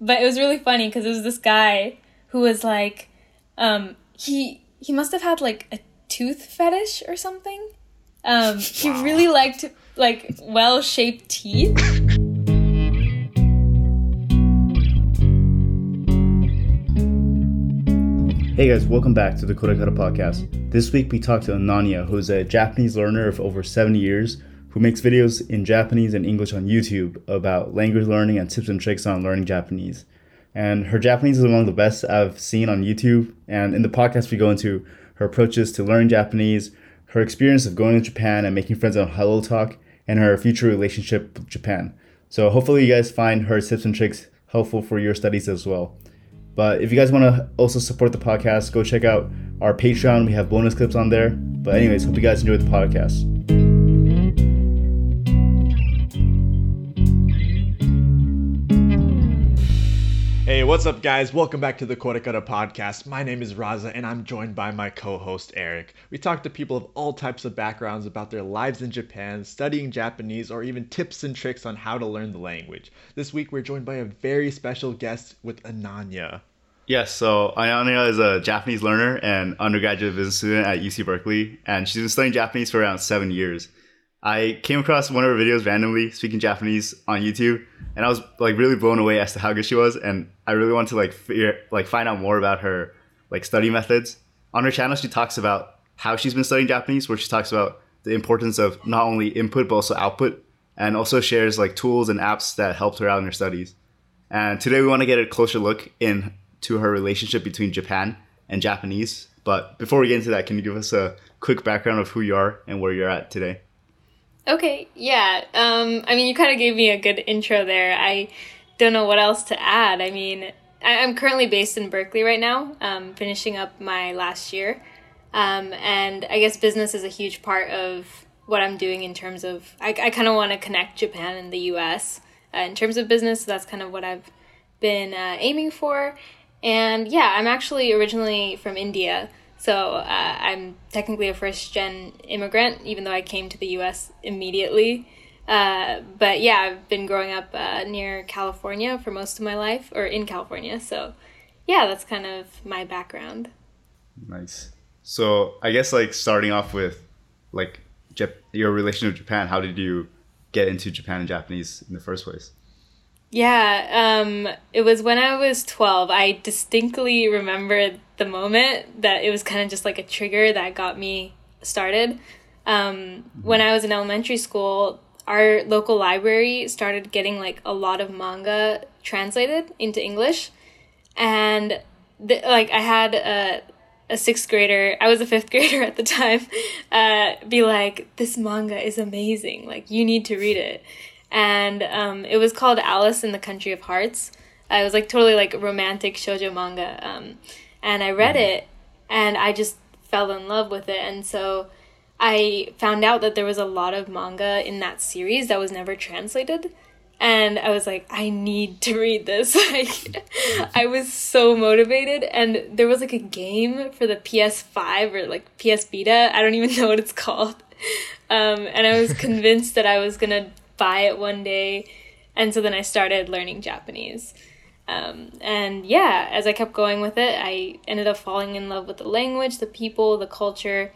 but it was really funny because it was this guy who was like, um, he he must have had like a tooth fetish or something. Um, he really liked like well shaped teeth. Hey guys, welcome back to the Korekara podcast. This week we talked to Ananya, who's a Japanese learner of over 70 years who makes videos in Japanese and English on YouTube about language learning and tips and tricks on learning Japanese. And her Japanese is among the best I've seen on YouTube. And in the podcast, we go into her approaches to learning Japanese, her experience of going to Japan and making friends on Hello Talk, and her future relationship with Japan. So hopefully, you guys find her tips and tricks helpful for your studies as well. But if you guys want to also support the podcast, go check out our Patreon. We have bonus clips on there. But, anyways, hope you guys enjoyed the podcast. Hey, what's up, guys? Welcome back to the Korekara podcast. My name is Raza, and I'm joined by my co host, Eric. We talk to people of all types of backgrounds about their lives in Japan, studying Japanese, or even tips and tricks on how to learn the language. This week, we're joined by a very special guest with Ananya. Yes, so Ananya is a Japanese learner and undergraduate business student at UC Berkeley, and she's been studying Japanese for around seven years. I came across one of her videos randomly speaking Japanese on YouTube, and I was like really blown away as to how good she was, and I really wanted to like figure like find out more about her like study methods. On her channel, she talks about how she's been studying Japanese, where she talks about the importance of not only input but also output, and also shares like tools and apps that helped her out in her studies. And today we want to get a closer look into her relationship between Japan and Japanese. But before we get into that, can you give us a quick background of who you are and where you're at today? Okay, yeah. Um, I mean, you kind of gave me a good intro there. I don't know what else to add. I mean, I, am currently based in Berkeley right now, um, finishing up my last year. Um, and I guess business is a huge part of what I'm doing in terms of, I, I kind of want to connect Japan and the US uh, in terms of business. So that's kind of what I've been uh, aiming for. And yeah, I'm actually originally from India. So uh, I'm technically a first gen immigrant, even though I came to the US immediately. Uh, but yeah, I've been growing up uh, near California for most of my life, or in California. So yeah, that's kind of my background. Nice. So I guess like starting off with like Jap- your relation with Japan, how did you get into Japan and Japanese in the first place? Yeah, um, it was when I was 12. I distinctly remember the moment that it was kind of just like a trigger that got me started. Um, when I was in elementary school, our local library started getting like a lot of manga translated into English. And the, like I had a, a sixth grader, I was a fifth grader at the time, uh, be like, this manga is amazing. Like, you need to read it and um, it was called Alice in the Country of Hearts. Uh, it was like totally like romantic shoujo manga, um, and I read mm-hmm. it, and I just fell in love with it, and so I found out that there was a lot of manga in that series that was never translated. And I was like, I need to read this. like, I was so motivated. And there was like a game for the PSP or like PS Vita. I don't even know what it's called. Um, and I was convinced that I was gonna buy it one day. And so then I started learning Japanese. Um, and yeah, as I kept going with it, I ended up falling in love with the language, the people, the culture,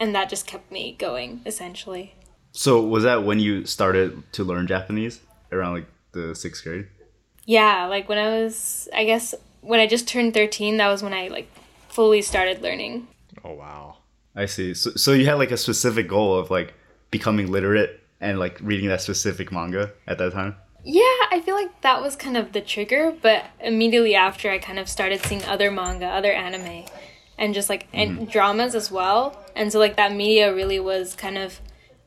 and that just kept me going essentially. So, was that when you started to learn Japanese around like the sixth grade? Yeah, like when I was, I guess, when I just turned 13, that was when I like fully started learning. Oh, wow. I see. So, so you had like a specific goal of like becoming literate and like reading that specific manga at that time? Yeah, I feel like that was kind of the trigger, but immediately after I kind of started seeing other manga, other anime, and just like and mm. dramas as well. And so like that media really was kind of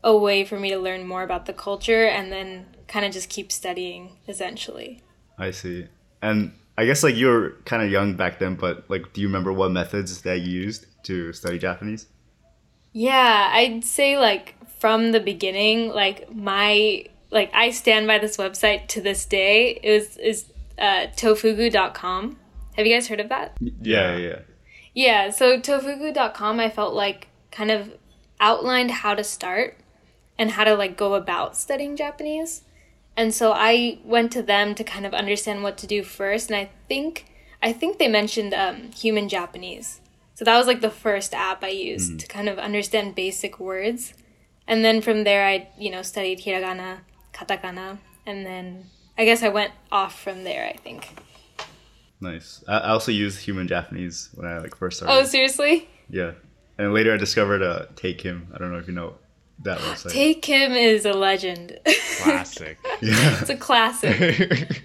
a way for me to learn more about the culture and then kind of just keep studying essentially. I see. And I guess like you were kind of young back then, but like do you remember what methods that you used to study Japanese? Yeah, I'd say like from the beginning, like my like I stand by this website to this day. It was is uh, tofugu.com. Have you guys heard of that? Yeah, yeah. Yeah, so tofugu.com I felt like kind of outlined how to start and how to like go about studying Japanese. And so I went to them to kind of understand what to do first. And I think I think they mentioned um, human Japanese. So that was like the first app I used to kind of understand basic words. And then from there, I you know studied hiragana, katakana, and then I guess I went off from there. I think. Nice. I, I also used human Japanese when I like first started. Oh, seriously? yeah. And later I discovered uh, Tae Kim. I don't know if you know that website. Tae Kim is a legend. Classic. yeah. it's a classic.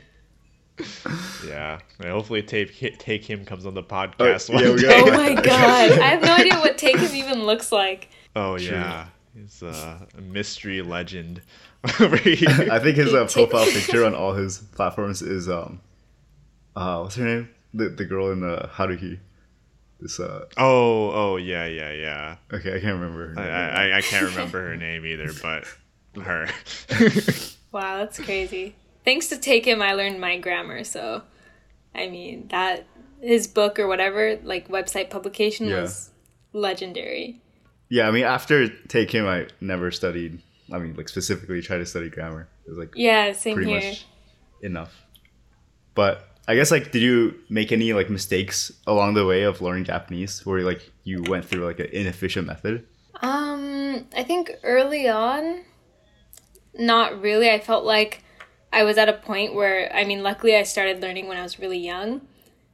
yeah. And hopefully, take Tae Kim comes on the podcast Oh, one yeah, day. Oh my god! I have no idea what Tae Kim even looks like. Oh yeah, he's uh, a mystery legend over here. I think his uh, profile picture on all his platforms is um, uh, what's her name? The the girl in the Haruhi. This uh, oh, oh yeah, yeah, yeah. okay, I can't remember. Her I, name. I I can't remember her name either, but her. Wow, that's crazy. Thanks to Tae Kim, I learned my grammar. So, I mean that his book or whatever, like website publication, Yeah. was legendary. Yeah, I mean, after Tae Kim, I never studied. I mean, like specifically tried to study grammar. It was like Yeah, same pretty here. much enough. But I guess like, did you make any like mistakes along the way of learning Japanese, where like you went through like an inefficient method? Um, I think early on, not really. I felt like I was at a point where, I mean, luckily I started learning when I was really young.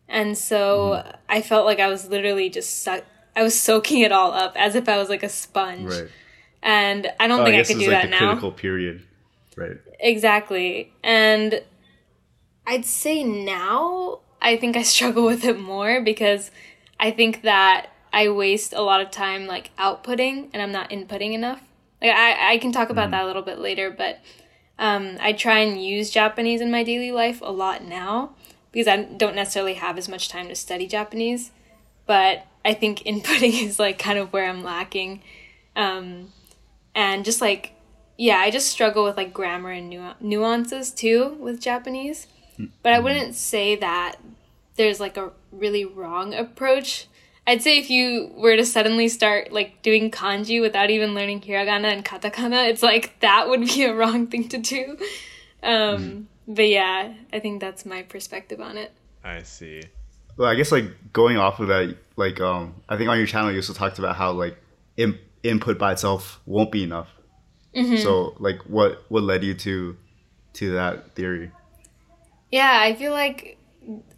And so I felt like I was literally just suck. I was soaking it all up as if I was like a sponge. Right. And I don't Oh, think I, guess could do like that the now. critical period, right? Exactly. And I'd say now I think I struggle with it more because I think that I waste a lot of time like outputting and I'm not inputting enough. Like I, I can talk about that a little bit later, but um, I try and use Japanese in my daily life a lot now because I don't necessarily have as much time to study Japanese. But I think inputting is like kind of where I'm lacking. Um, and just like yeah, I just struggle with like grammar and nu- nuances too with Japanese. But I wouldn't say that there's like a really wrong approach. I'd say if you were to suddenly start like doing kanji without even learning hiragana and katakana, it's like that would be a wrong thing to do. Um, But yeah, I think that's my perspective on it. I see. Well, I guess like going off of that, like um, I think on your channel you also talked about how like in- input by itself won't be enough. So like, what what led you to to that theory? Yeah, I feel like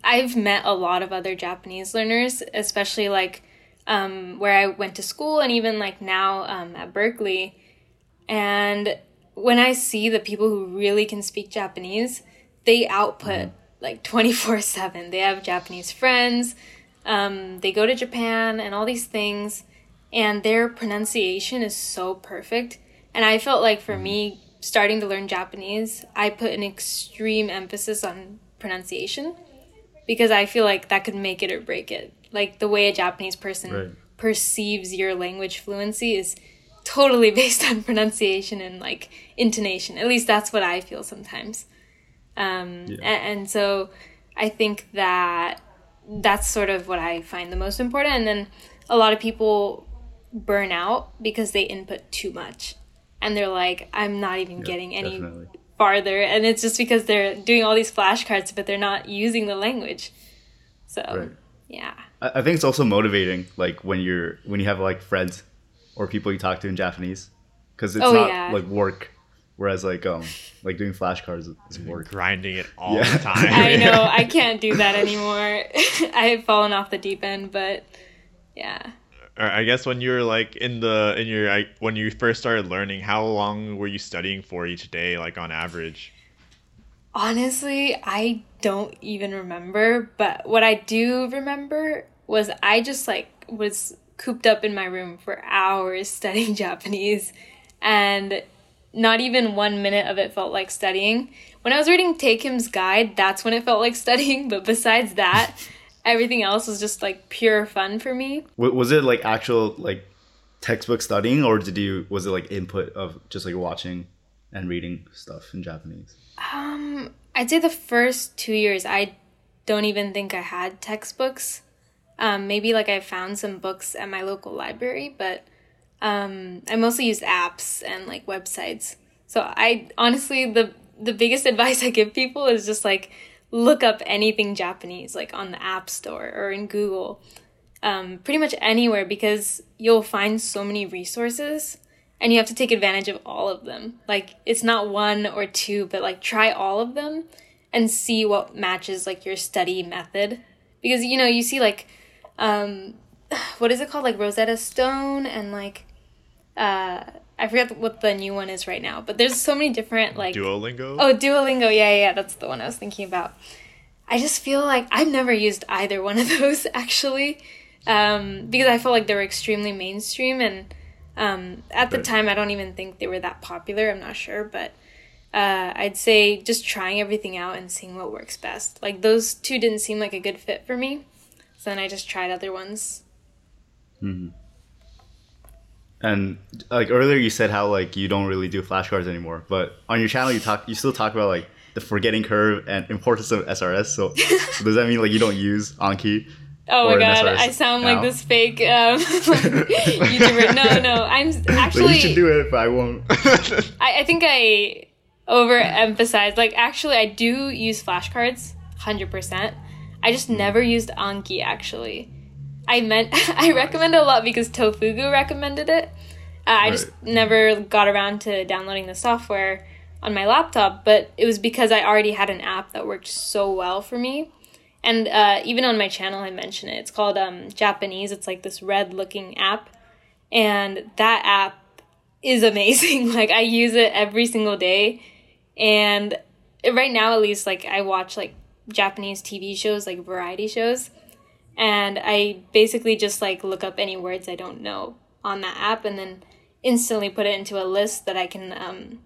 I've met a lot of other Japanese learners, especially like um, where I went to school and even like now um, at Berkeley. And when I see the people who really can speak Japanese, they output like 24 7. They have Japanese friends, um, they go to Japan and all these things, and their pronunciation is so perfect. And I felt like for me, starting to learn Japanese, I put an extreme emphasis on pronunciation because I feel like that could make it or break it. Like the way a Japanese person Right. perceives your language fluency is totally based on pronunciation and like intonation. At least that's what I feel sometimes. Um, Yeah. a- and, so I think that that's sort of what I find the most important. And then a lot of people burn out because they input too much. And they're like, I'm not even getting any Definitely. farther. And it's just because they're doing all these flashcards, but they're not using the language. So, Right. yeah. I, I think it's also motivating, like when you're when you have like friends or people you talk to in Japanese, because it's Oh, not yeah. like work. Whereas like um like doing flashcards is work. Grinding it all Yeah. the time. I know I can't do that anymore. I've fallen off the deep end, but yeah. I guess when you were like in the in your I, when you first started learning, how long were you studying for each day, like on average? Honestly, I don't even remember, but what I do remember was I just like was cooped up in my room for hours studying Japanese and not even 1 minute of it felt like studying. When I was reading Tae Kim's guide, that's when it felt like studying, but besides that, everything else was just like pure fun for me. Was it like actual like textbook studying, or did you was it like input of just like watching and reading stuff in Japanese? Um, I'd say the first two years, I don't even think I had textbooks. Um, maybe like I found some books at my local library, but um, I mostly used apps and like websites. So I honestly the the biggest advice I give people is just like look up anything Japanese, like on the App Store or in Google, um, pretty much anywhere, because you'll find so many resources and you have to take advantage of all of them. Like, it's not one or two, but like try all of them and see what matches like your study method. Because, you know, you see like, um, what is it called? Like Rosetta Stone and like, uh, I forget what the new one is right now, but there's so many different like Duolingo. Oh, Duolingo. Yeah, yeah, that's the one I was thinking about. I just feel like I've never used either one of those actually, um, because I felt like they were extremely mainstream, and um, at the Right. time I don't even think they were that popular. I'm not sure, but uh, I'd say just trying everything out and seeing what works best. Like those two didn't seem like a good fit for me, so then I just tried other ones. And like earlier, you said how like you don't really do flashcards anymore, but on your channel, you talk, you still talk about like the forgetting curve and importance of SRS. So, so does that mean like you don't use Anki? Oh my god, I sound like this fake um, YouTuber. No, no, I'm actually. you should do it, but I won't. I, I think I overemphasized. Like, actually, I do use flashcards, hundred percent. I just never used Anki. Actually, I meant I recommend it a lot because Tofugu recommended it. Uh, I just never got around to downloading the software on my laptop, but it was because I already had an app that worked so well for me. And uh, even on my channel, I mention it. It's called um, Japanese. It's like this red looking app. And that app is amazing. Like, I use it every single day. And right now, at least, like, I watch like Japanese TV shows, like variety shows. And I basically just like look up any words I don't know on that app and then instantly put it into a list that I can um,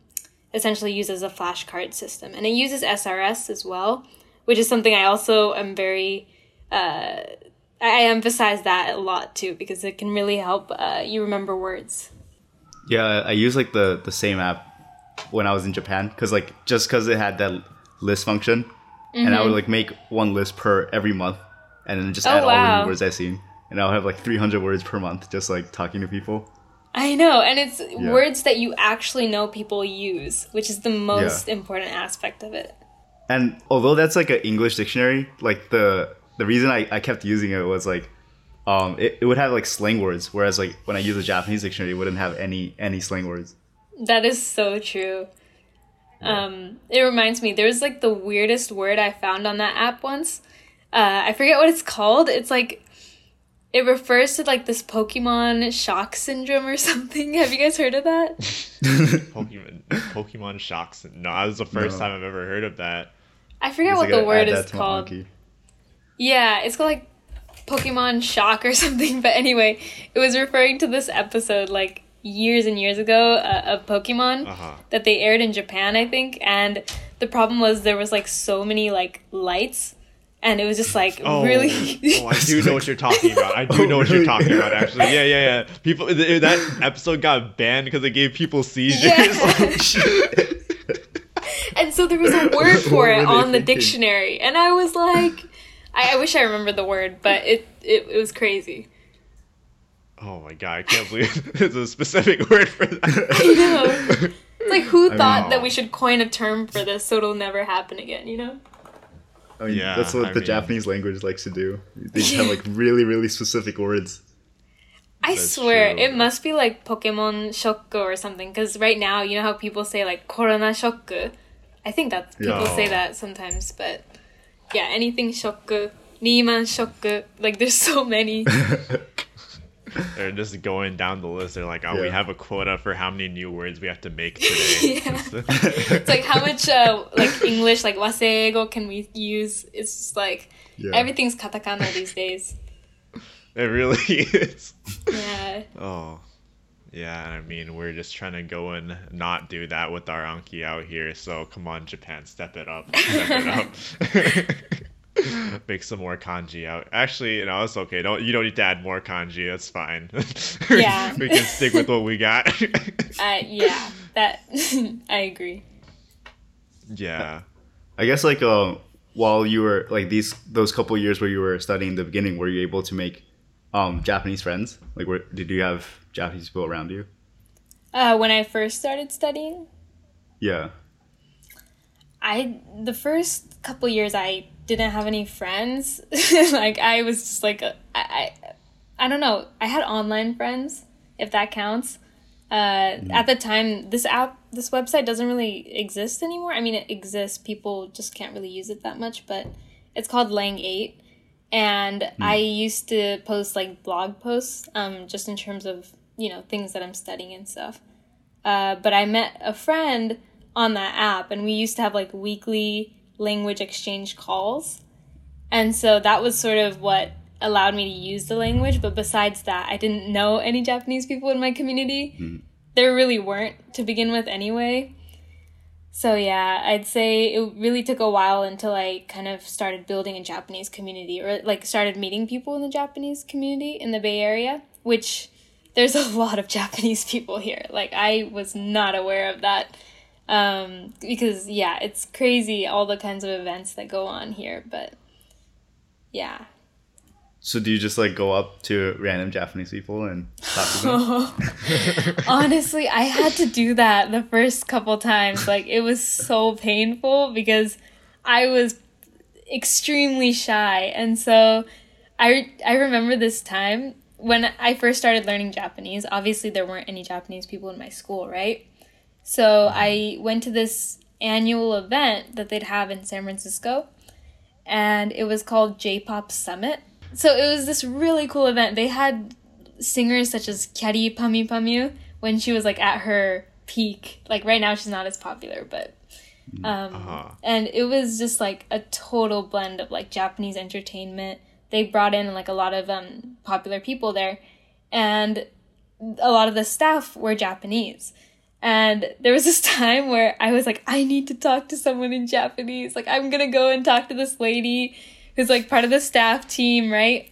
essentially use as a flashcard system. And it uses SRS as well, which is something I also am very. Uh, I emphasize that a lot too because it can really help uh, you remember words. Yeah, I use like the the same app when I was in Japan because like just because it had that list function, and I would like make one list per every month, and then just. Oh, add all the new words I've seen, and I'll have like 300 words per month just like talking to people. I know, and it's words that you actually know people use, which is the most Yeah. important aspect of it. And although that's like an English dictionary, like the the reason I, I kept using it was like um it, it would have like slang words, whereas like when I use a Japanese dictionary, it wouldn't have any any slang words. That is so true. Um, it reminds me, there was like the weirdest word I found on that app once. Uh, I forget what it's called. It's like it refers to like this Pokemon shock syndrome or something. Have you guys heard of that? Pokemon Pokemon shocks. No, that was the first No. time I've ever heard of that. I forget It's what like the word is that to my called. Anki. Yeah, it's called like Pokemon Shock or something. But anyway, it was referring to this episode like years and years ago uh, of Pokemon Uh-huh. that they aired in Japan, I think. And the problem was there was like so many like lights, and it was just like Oh, really. oh, I do know what you're talking about. I do Oh, know what you're talking about. Actually, yeah, yeah, yeah. People, th- that episode got banned because it gave people seizures. Yeah. Oh, and so there was a word for it were they on the dictionary, and I was like, I, I wish I remembered the word, but it it, it was crazy. oh my god, I can't believe there's a specific word for that. I know. It's like who I thought mean- that we should coin a term for this so it'll never happen again, you know? I mean, Yeah, that's what I the mean- Japanese language likes to do. They just have like really, really specific words. I That's swear, true. it must be like Pokemon Shokku or something, because right now, you know how people say like Corona Shokku? I think that people Yeah. say that sometimes, but yeah, anything Shokku, Lehman Shokku, like there's so many. They're just going down the list. They're like, oh, we have a quota for how many new words we have to make today. It's like how much uh, like English, like waseigo can we use? It's just like Yeah. everything's katakana these days. it really is. Yeah. Oh, yeah. And I mean, we're just trying to go and not do that with our Anki out here. So come on, Japan, step it up. Step it up. Make some more kanji out. Actually, you know, it's okay. Don't you don't need to add more kanji. That's fine. Yeah. we can stick with what we got. Uh, yeah, that I agree. yeah. I guess like uh, while you were like these those couple years where you were studying in the beginning, were you able to make um, Japanese friends? Like, were, did you have Japanese people around you? Uh, when I first started studying, Yeah. I the first couple years I didn't have any friends. like I was just like I I don't know. I had online friends, if that counts. Uh, mm. At the time, this app, this website doesn't really exist anymore. I mean, it exists. People just can't really use it that much. But it's called Lang-8, and mm. I used to post like blog posts, um, just in terms of you know things that I'm studying and stuff. Uh, but I met a friend on that app, and we used to have like weekly language exchange calls, and so that was sort of what allowed me to use the language. But besides that, I didn't know any Japanese people in my community. Mm. There really weren't to begin with, anyway. So yeah, I'd say it really took a while until I kind of started building a Japanese community or like started meeting people in the Japanese community in the Bay Area, which there's a lot of Japanese people here. Like I was not aware of that. Um, because yeah, it's crazy all the kinds of events that go on here, but yeah, so do you just like go up to random Japanese people and talk to them? Honestly, I had to do that the first couple times. Like it was so painful because I was extremely shy. And so I I remember this time when I first started learning Japanese. Obviously there weren't any Japanese people in my school, right? So I went to this annual event that they'd have in San Francisco and it was called J-Pop Summit so it was this really cool event. They had singers such as Kyary Pamyu Pamyu when she was like at her peak. Like right now she's not as popular, but um uh-huh. and it was just like a total blend of like Japanese entertainment. They brought in like a lot of um popular people there and a lot of the staff were Japanese. And there was this time where I was like, I need to talk to someone in Japanese. Like, I'm gonna go and talk to this lady who's like part of the staff team, right?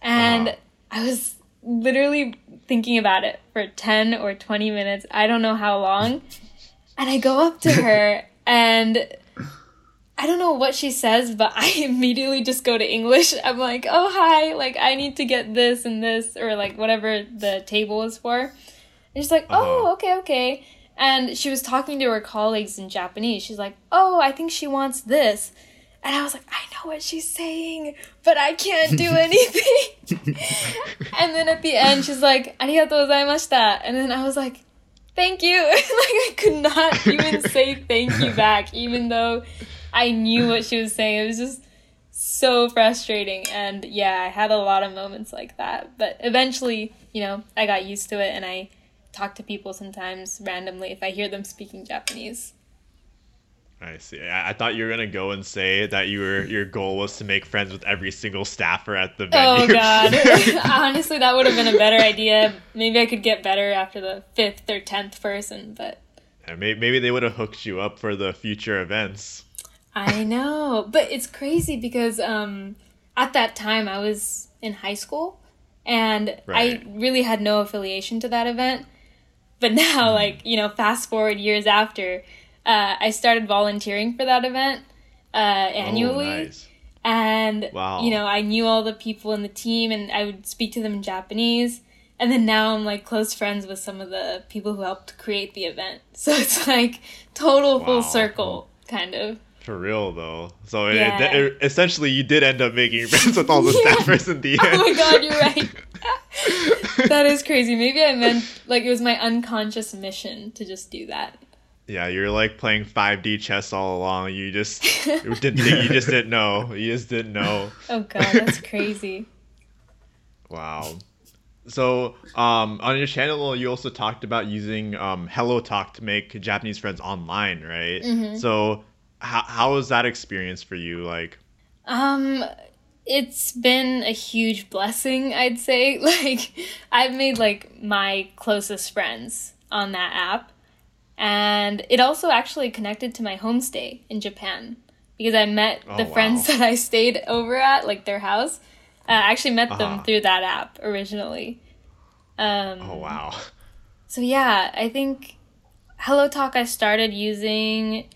And uh-huh. I was literally thinking about it for 10 or 20 minutes. I don't know how long. And I go up to her and I don't know what she says, but I immediately just go to English. I'm like, oh, hi, like, I need to get this and this, or like whatever the table is for. And she's like, oh, uh-huh. okay, okay. And she was talking to her colleagues in Japanese. She's like, oh, I think she wants this. And I was like, I know what she's saying, but I can't do anything. and then at the end, she's like, arigatou gozaimashita. And then I was like, thank you. like, I could not even say thank you back, even though I knew what she was saying. It was just so frustrating. And yeah, I had a lot of moments like that. But eventually, you know, I got used to it and I talk to people sometimes randomly if I hear them speaking Japanese. I see. I, thought you were gonna go and say that you were your goal was to make friends with every single staffer at the venue. Oh God! Honestly, that would have been a better idea. Maybe I could get better after the fifth or tenth person, but maybe, maybe they would have hooked you up for the future events. I know, but it's crazy because um, at that time I was in high school, and right. I really had no affiliation to that event. But now, mm. like you know, fast forward years after uh, I started volunteering for that event uh, annually. Oh, nice. And, wow. you know, I knew all the people in the team and I would speak to them in Japanese. And then now I'm like close friends with some of the people who helped create the event. So it's like total full circle, kind of. For real though. So yeah. it, it, essentially, you did end up making friends with all the yeah. staffers in the end. Oh my god, you're right. that is crazy. Maybe I meant like it was my unconscious mission to just do that. Yeah, you're like playing 5D chess all along. You just didn't think you just didn't know. You just didn't know. Oh god, that's crazy. wow. So, um, on your channel, you also talked about using um, Hello Talk to make Japanese friends online, right? Mm-hmm. So, how how was that experience for you? Like, um, it's been a huge blessing, I'd say. Like, I've made like my closest friends on that app and it also actually connected to my homestay in Japan because I met oh, the wow. friends that I stayed over at, like their house. Uh, I actually met uh-huh. them through that app originally. Um, oh wow! So yeah, I think Hello Talk I started using.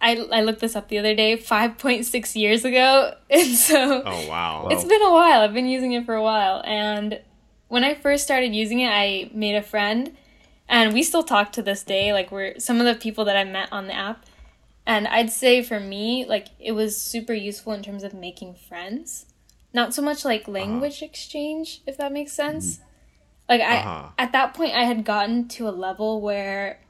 I, I looked this up the other day, 5.6 years ago. And so. Oh, wow. It's been a while. I've been using it for a while. And when I first started using it, I made a friend and we still talk to this day like we're some of the people that i met on the app And I'd say for me, like it was super useful in terms of making friends. Not so much like language uh-huh. exchange, if that makes sense. Mm-hmm. Like I uh-huh. at that point I had gotten to a level where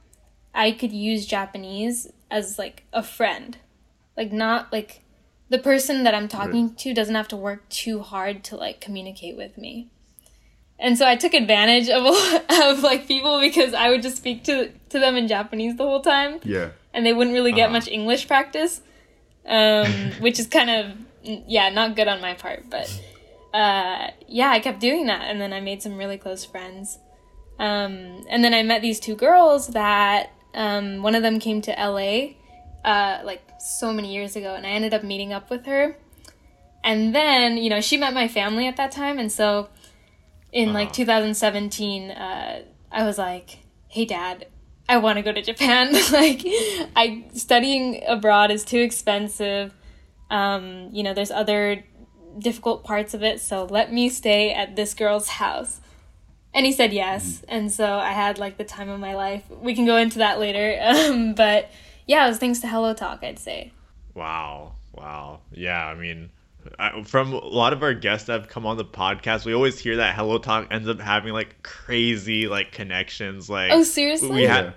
I could use Japanese as like a friend. Like not like the person that I'm talking right. to doesn't have to work too hard to like communicate with me. And so I took advantage of of like people because I would just speak to to them in Japanese the whole time. Yeah. And they wouldn't really get uh-huh. much English practice. Um, which is kind of yeah, not good on my part, but uh, yeah, I kept doing that and then I made some really close friends. Um, and then I met these two girls that um, one of them came to LA uh, like so many years ago, and I ended up meeting up with her. And then, you know, she met my family at that time, and so in uh-huh. like 2017, uh, I was like, "Hey, Dad, I want to go to Japan. like, I studying abroad is too expensive. Um, you know, there's other difficult parts of it, so let me stay at this girl's house." And he said yes, mm-hmm. and so I had like the time of my life. We can go into that later, um, but yeah, it was thanks to Hello Talk, I'd say. Wow. Wow. Yeah, I mean, I, from a lot of our guests that have come on the podcast, we always hear that Hello Talk ends up having like crazy like connections. Like, oh, seriously? We had,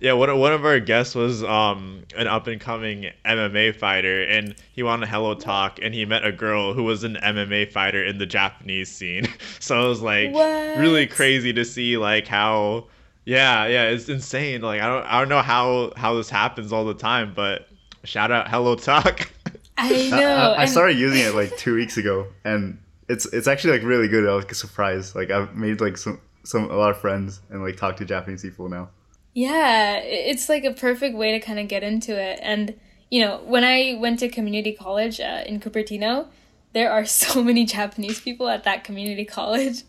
yeah, one, one of our guests was um an up and coming MMA fighter, and he went on Hello Talk, and he met a girl who was an MMA fighter in the Japanese scene. so it was like what? really crazy to see like how yeah, yeah, it's insane. Like I don't I don't know how how this happens all the time, but shout out Hello Talk. I know. I, I, started using it like two weeks ago, and it's it's actually like really good. I was like, surprised. Like I've made like some some a lot of friends and like talk to Japanese people now. Yeah, it's like a perfect way to kind of get into it. And you know, when I went to community college uh, in Cupertino, there are so many Japanese people at that community college,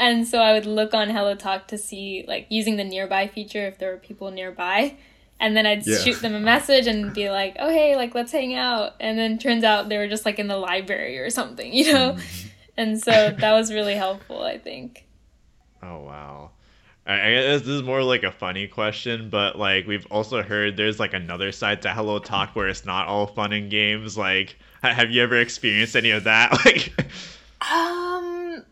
and so I would look on Hello Talk to see, like, using the nearby feature if there were people nearby. And then I'd yeah. shoot them a message and be like, oh, hey, like, let's hang out. And then turns out they were just, like, in the library or something, you know? Mm-hmm. and so that was really helpful, I think. Oh, wow. I guess this is more like a funny question, but like we've also heard there's like another side to Hello Talk where it's not all fun and games. Like, have you ever experienced any of that? Like, um,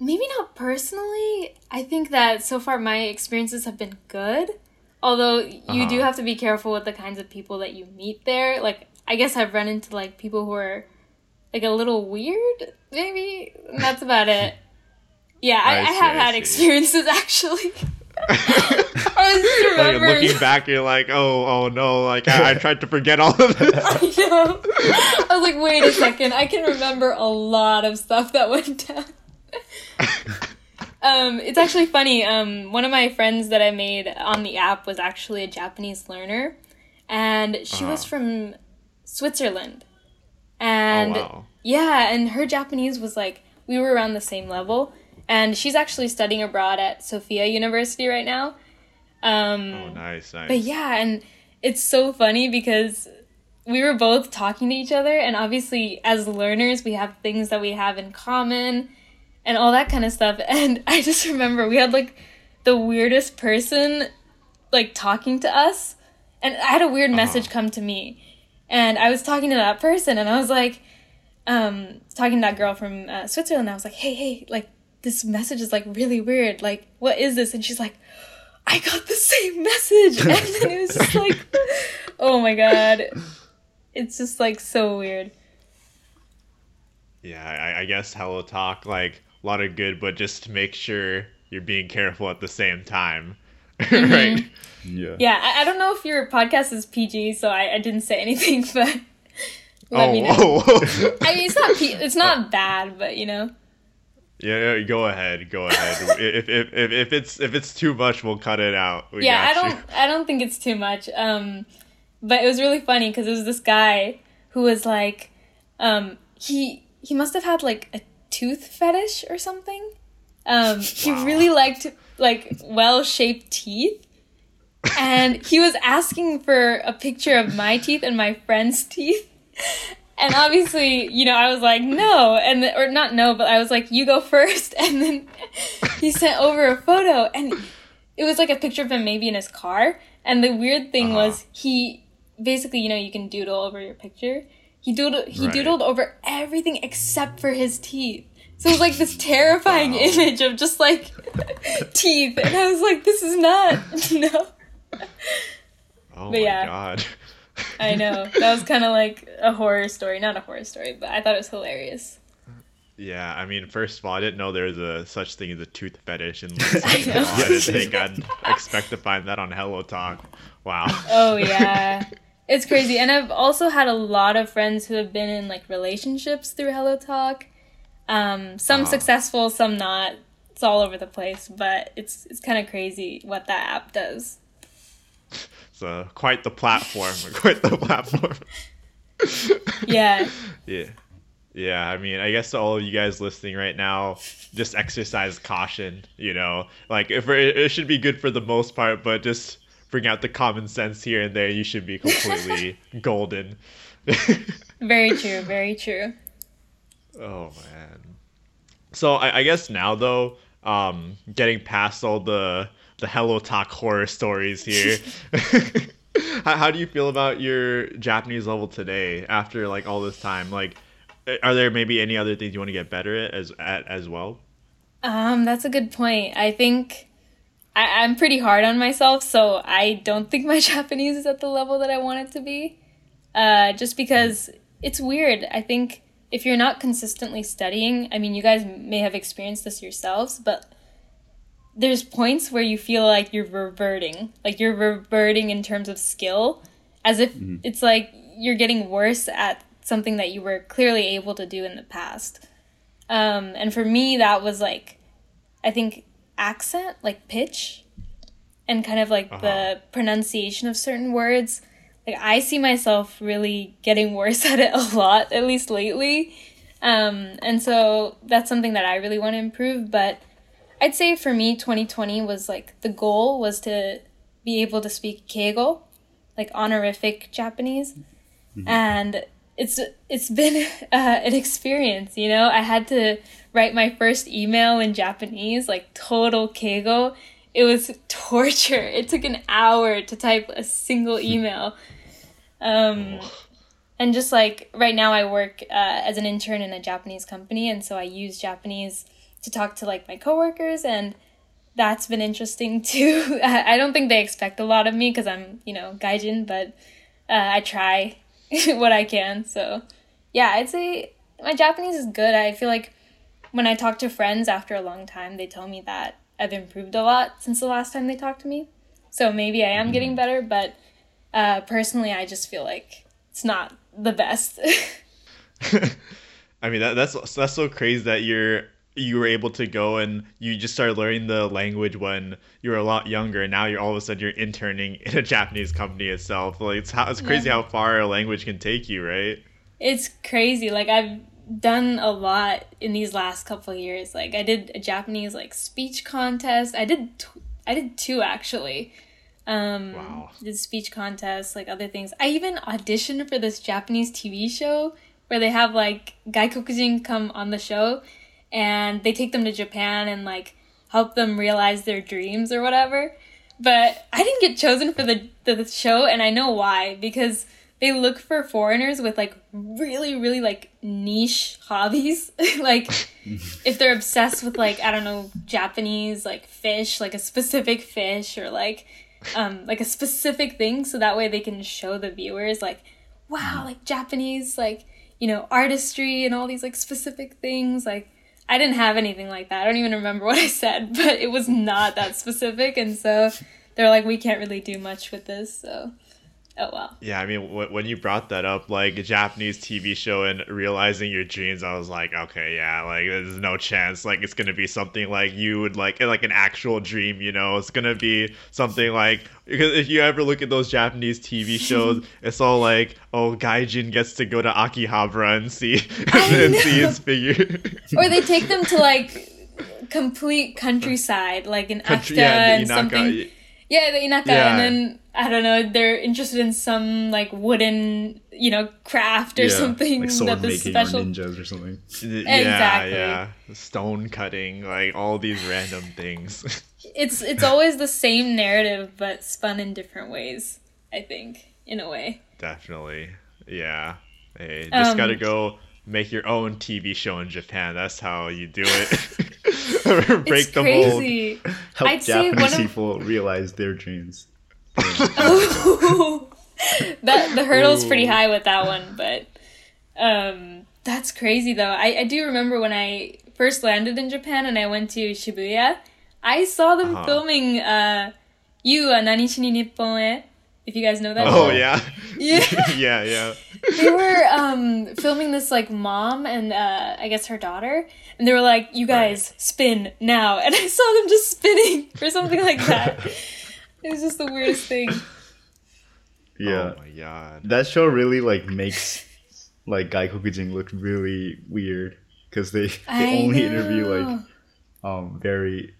maybe not personally. I think that so far my experiences have been good. Although you uh-huh. do have to be careful with the kinds of people that you meet there. Like I guess I've run into like people who are like a little weird, maybe. And that's about it. Yeah, I, I, I have I had experiences actually. I was like, looking back, you're like, oh, oh no! Like I, I tried to forget all of this. I know. I was like, wait a second. I can remember a lot of stuff that went down. um, it's actually funny. Um, one of my friends that I made on the app was actually a Japanese learner, and she uh-huh. was from Switzerland. And oh, wow. yeah, and her Japanese was like we were around the same level, and she's actually studying abroad at Sophia University right now. Um, oh, nice, nice. But yeah, and it's so funny because we were both talking to each other, and obviously, as learners, we have things that we have in common and all that kind of stuff. And I just remember we had like the weirdest person like talking to us. And I had a weird uh-huh. message come to me. And I was talking to that person and I was like, um, talking to that girl from uh, Switzerland. I was like, hey, hey, like this message is like really weird. Like, what is this? And she's like, I got the same message. And then it was just like, oh my God. It's just like so weird. Yeah, I, I guess Hello Talk, like, a lot of good, but just make sure you're being careful at the same time. Mm-hmm. right? Yeah. Yeah, I, I, don't know if your podcast is PG, so I, I didn't say anything, but let oh, me know. Oh. I mean, it's not P- it's not bad, but you know. Yeah, go ahead, go ahead. if, if, if, if it's if it's too much, we'll cut it out. We yeah, I don't. I don't think it's too much. Um, but it was really funny because it was this guy who was like, um, he he must have had like a tooth fetish or something. Um, he wow. really liked like well shaped teeth. And he was asking for a picture of my teeth and my friend's teeth. And obviously, you know, I was like, no, and the, or not no, but I was like, you go first. And then he sent over a photo, and it was like a picture of him maybe in his car. And the weird thing uh-huh. was he basically, you know, you can doodle over your picture. He doodled he Right. doodled over everything except for his teeth. So it was like this terrifying Wow. image of just like teeth, and I was like, "This is not no." Oh But my yeah. god. I know that was kind of like a horror story, not a horror story, but I thought it was hilarious. Yeah, I mean, first of all, I didn't know there was a such thing as a tooth fetish, and like, I second of know. all, I didn't think I'd expect to find that on Hello Talk. Wow. Oh yeah. It's crazy. And I've also had a lot of friends who have been in like relationships through Hello Talk. Um, some Wow. successful, some not. It's all over the place, but it's it's kind of crazy what that app does. So quite the platform, quite the platform. Yeah. Yeah. Yeah, I mean, I guess to all of you guys listening right now, just exercise caution, you know. Like if it, it should be good for the most part, but just bring out the common sense here and there, you should be completely golden. Very true, very true. Oh man. So I, I guess now though, um, getting past all the the Hello Talk horror stories here, how, how do you feel about your Japanese level today after like all this time? Like, are there maybe any other things you want to get better at as at as well? Um, that's a good point. I think I, I'm pretty hard on myself, so I don't think my Japanese is at the level that I want it to be. Uh, just because it's weird. I think if you're not consistently studying, I mean, you guys may have experienced this yourselves, but there's points where you feel like you're reverting, like you're reverting in terms of skill, as if it's like you're getting worse at something that you were clearly able to do in the past. Um, and for me, that was like, I think accent, like pitch, and kind of like Uh-huh. the pronunciation of certain words. Like I see myself really getting worse at it a lot, at least lately. Um, and so that's something that I really want to improve. But I'd say for me, 2020 was like the goal was to be able to speak Keigo, like honorific Japanese, and it's it's been uh, an experience. You know, I had to write my first email in Japanese, like total Keigo. It was torture. It took an hour to type a single email. Um, and just like right now, I work uh, as an intern in a Japanese company, and so I use Japanese to talk to like my coworkers, and that's been interesting too. I don't think they expect a lot of me because I'm, you know, gaijin, but uh, I try what I can. So, yeah, I'd say my Japanese is good. I feel like when I talk to friends after a long time, they tell me that I've improved a lot since the last time they talked to me. So maybe I am getting better, but uh, personally, I just feel like it's not the best. I mean, that, that's that's so crazy that you're you were able to go and you just started learning the language when you were a lot younger, and now you're all of a sudden you're interning in a Japanese company itself. Like it's how it's crazy Yeah. how far a language can take you, right? it's crazy. Like I've done a lot in these last couple of years. Like I did a Japanese like speech contest. I did t- I did two actually. Um Wow. did speech contests, like other things. I even auditioned for this Japanese TV show where they have like gaikokujin come on the show and they take them to Japan and like help them realize their dreams or whatever. But I didn't get chosen for the the show and I know why because they look for foreigners with like really really like niche hobbies like if they're obsessed with like i don't know japanese like fish like a specific fish or like um like a specific thing so that way they can show the viewers like wow like japanese like you know artistry and all these like specific things like i didn't have anything like that. I don't even remember what i said but it was not that specific and so they're like we can't really do much with this so oh well Yeah, I mean, wh- when you brought that up, like a Japanese TV show and realizing your dreams, I was like, okay, yeah, like there's no chance, like it's gonna be something like you would like, like an actual dream, you know? It's gonna be something like because if you ever look at those Japanese TV shows, it's all like, oh, Gaijin gets to go to Akihabara and see and see his figure. or they take them to like complete countryside, like in Country- Akita yeah, and something. Yeah, the Inaka, Yeah. and then I don't know, they're interested in some like wooden, you know, craft or something like sword that the making special. or ninjas or something. Yeah, Exactly. yeah, stone cutting, like all these random things. It's it's always the same narrative but spun in different ways. I think. in a way. Definitely. Yeah. Hey, just Um, gotta go make your own TV show in Japan. That's how you do it. Break it's the mold. crazy. Help I'd say Japanese one of- people realize their dreams. that the hurdle's Ooh. pretty high with that one, but um, that's crazy though. I, I do remember when I first landed in Japan and I went to Shibuya, I saw them Uh-huh. filming uh, "You wa Nani shi ni Nippon e?" If you guys know that. Oh show. yeah. Yeah. yeah, yeah. they were um, filming this like mom and uh, I guess her daughter, and they were like, "You guys spin now," and I saw them just spinning or something like that. it was just the weirdest thing. Yeah. Oh my god. that show really like makes like Gaikokujin look really weird because they they I only interview like um very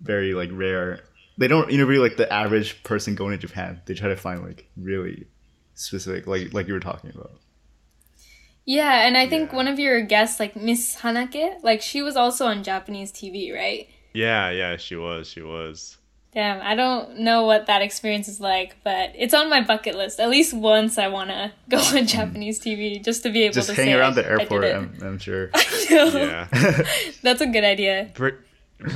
very like rare. They don't interview like the average person going to Japan. They try to find like really specific, like like you were talking about. Yeah, and I think Yeah. one of your guests, like Miss Hanake, like she was also on Japanese TV, right? Yeah, yeah, she was, she was. Damn, I don't know what that experience is like, but it's on my bucket list. At least once I want to go on mm. Japanese TV just to be able Just to hang say around the airport. I'm, I'm sure. I know. Yeah. That's a good idea. Pre-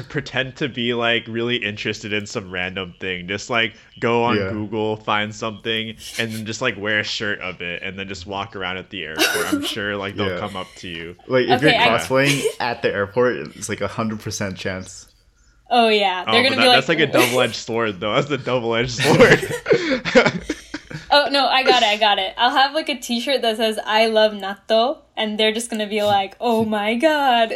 pretend to be like really interested in some random thing. Just like go on Yeah. Google, find something, and then just like wear a shirt of it, and then just walk around at the airport. I'm sure like they'll Yeah. come up to you. Like if Okay, you're I- cosplaying at the airport, it's like a hundred percent chance. Oh yeah, Oh, they're but gonna that- be like, that's like a double-edged sword, though. That's a double-edged sword. Oh no, I got it, I got it. I'll have like a T-shirt that says "I love natto," and they're just gonna be like, "Oh my god."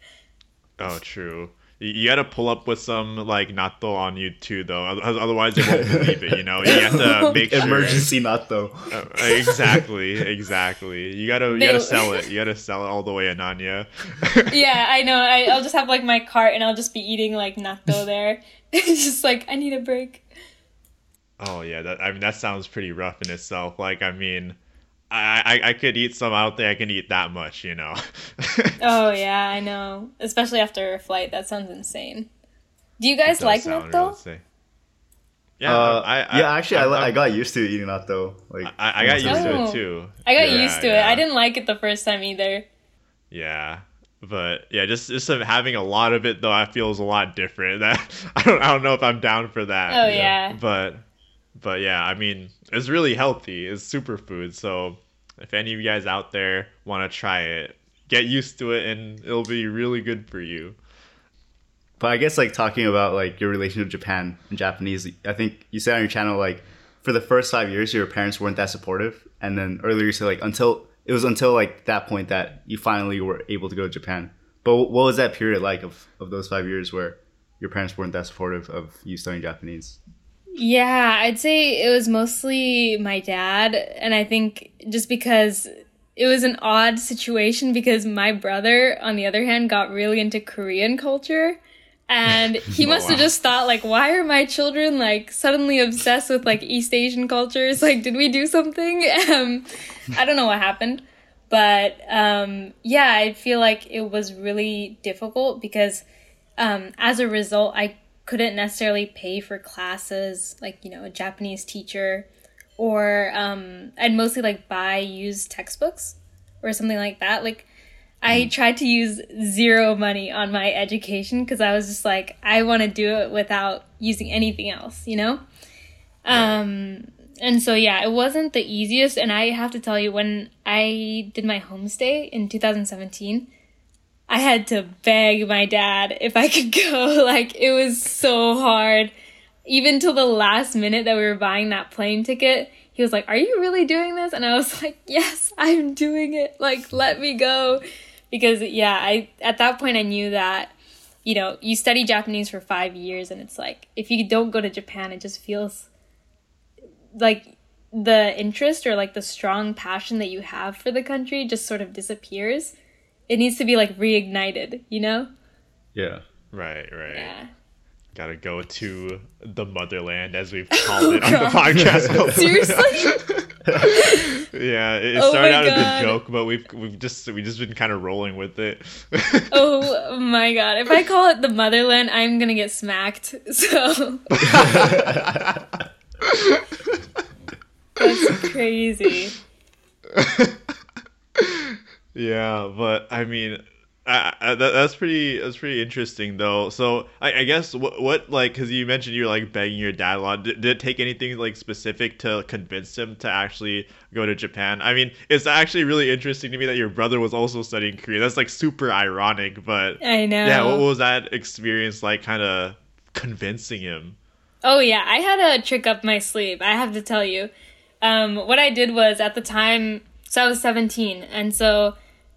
oh, true. You, you got to pull up with some like natto on you too, though. Otherwise, they won't believe it. You know, you have to make sure. Emergency not though. Uh, exactly, exactly. You gotta, you They- gotta sell it. You gotta sell it all the way in Anya. yeah, I know. I, I'll just have like my cart, and I'll just be eating like natto there. it's just like I need a break. Oh yeah, that I mean that sounds pretty rough in itself. Like I mean, I I, I could eat some. I don't think I can eat that much. You know. Oh yeah, I know. Especially after a flight, that sounds insane. Do you guys like sound natto? real. Yeah, Uh, I, I yeah, actually, I, I, I got used to eating natto. Like I, I got used to Oh. it too. I got Yeah, used to it. I didn't like it the first time either. Yeah, but yeah, just just having a lot of it though, I feel is a lot different. That I don't I don't know if I'm down for that. Oh yeah. But but yeah, I mean, it's really healthy. It's superfood. So if any of you guys out there want to try it, get used to it, and it'll be really good for you. But I guess like talking about like your relationship with Japan and Japanese, I think you said on your channel like for the first five years your parents weren't that supportive, and then earlier you said like until it was until like that point that you finally were able to go to Japan. But what was that period like of, of those five years where your parents weren't that supportive of you studying Japanese? Yeah, I'd say it was mostly my dad, and I think just because it was an odd situation because my brother, on the other hand, got really into Korean culture. And he Oh, must have wow. just thought, like, why are my children like suddenly obsessed with like East Asian cultures? Like, did we do something? Um, I don't know what happened, but um, yeah, I feel like it was really difficult because um, as a result, I couldn't necessarily pay for classes, like, you know, a Japanese teacher, or um, I'd mostly like buy used textbooks or something like that. Like, I tried to use zero money on my education because I was just like, I want to do it without using anything else, you know? Um, and so, yeah, it wasn't the easiest. And I have to tell you, when I did my homestay in 2017, I had to beg my dad if I could go. Like, it was so hard. Even till the last minute that we were buying that plane ticket, he was like, Are you really doing this? And I was like, Yes, I'm doing it. Like, let me go. Because, yeah, I at that point I knew that, you know, you study Japanese for five years, and it's like, if you don't go to Japan, it just feels like the interest or like the strong passion that you have for the country just sort of disappears. It needs to be like reignited, you know? Yeah. Right, right. Yeah. Gotta go to the motherland, as we've called it on the oh, podcast. Seriously? yeah, it, it Oh started out as a joke, but we've we've just we just been kind of rolling with it. oh my god. If I call it the motherland, I'm gonna get smacked. So That's crazy. Yeah, but I mean, I, I, that, that's pretty that's pretty interesting though. So I, I guess what what like because you mentioned you're like begging your dad a lot. Did, did, it take anything like specific to convince him to actually go to Japan? I mean, it's actually really interesting to me that your brother was also studying Korean. That's like super ironic, but I know. Yeah, what was that experience like? Kind of convincing him. Oh yeah, I had a trick up my sleeve. I have to tell you. Um, what I did was at the time, so I was 17, and so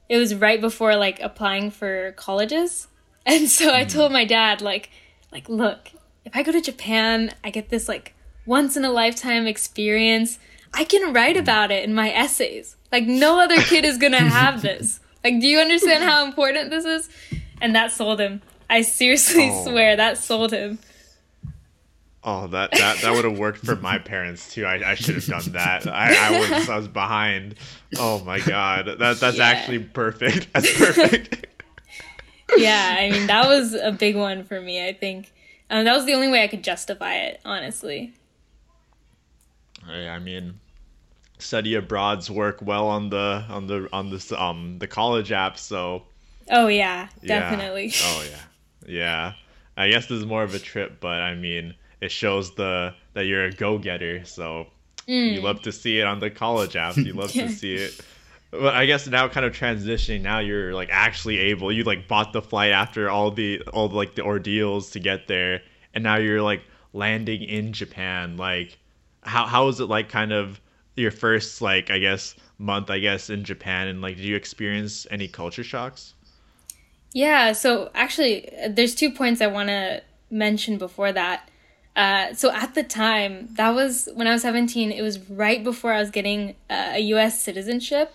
it was right before like applying for colleges. And so I told my dad like like look, if I go to Japan, I get this like once in a lifetime experience. I can write about it in my essays. Like no other kid is going to have this. Like do you understand how important this is? And that sold him. I seriously oh. swear that sold him. Oh, that that, that would have worked for my parents too. I, I should have done that. I, I was I was behind. Oh my god, that that's yeah. actually perfect. That's perfect. yeah, I mean that was a big one for me. I think um, that was the only way I could justify it, honestly. I mean, study abroad's work well on the on the on the um the college app. So. Oh yeah, definitely. Yeah. Oh yeah, yeah. I guess this is more of a trip, but I mean it shows the that you're a go getter. So mm. you love to see it on the college app. You love yeah. to see it. But I guess now kind of transitioning now you're like actually able you like bought the flight after all the all the, like the ordeals to get there and now you're like landing in Japan like how how was it like kind of your first like I guess month I guess in Japan and like did you experience any culture shocks? Yeah, so actually there's two points I want to mention before that. Uh, so at the time, that was when I was 17, it was right before I was getting uh, a US citizenship.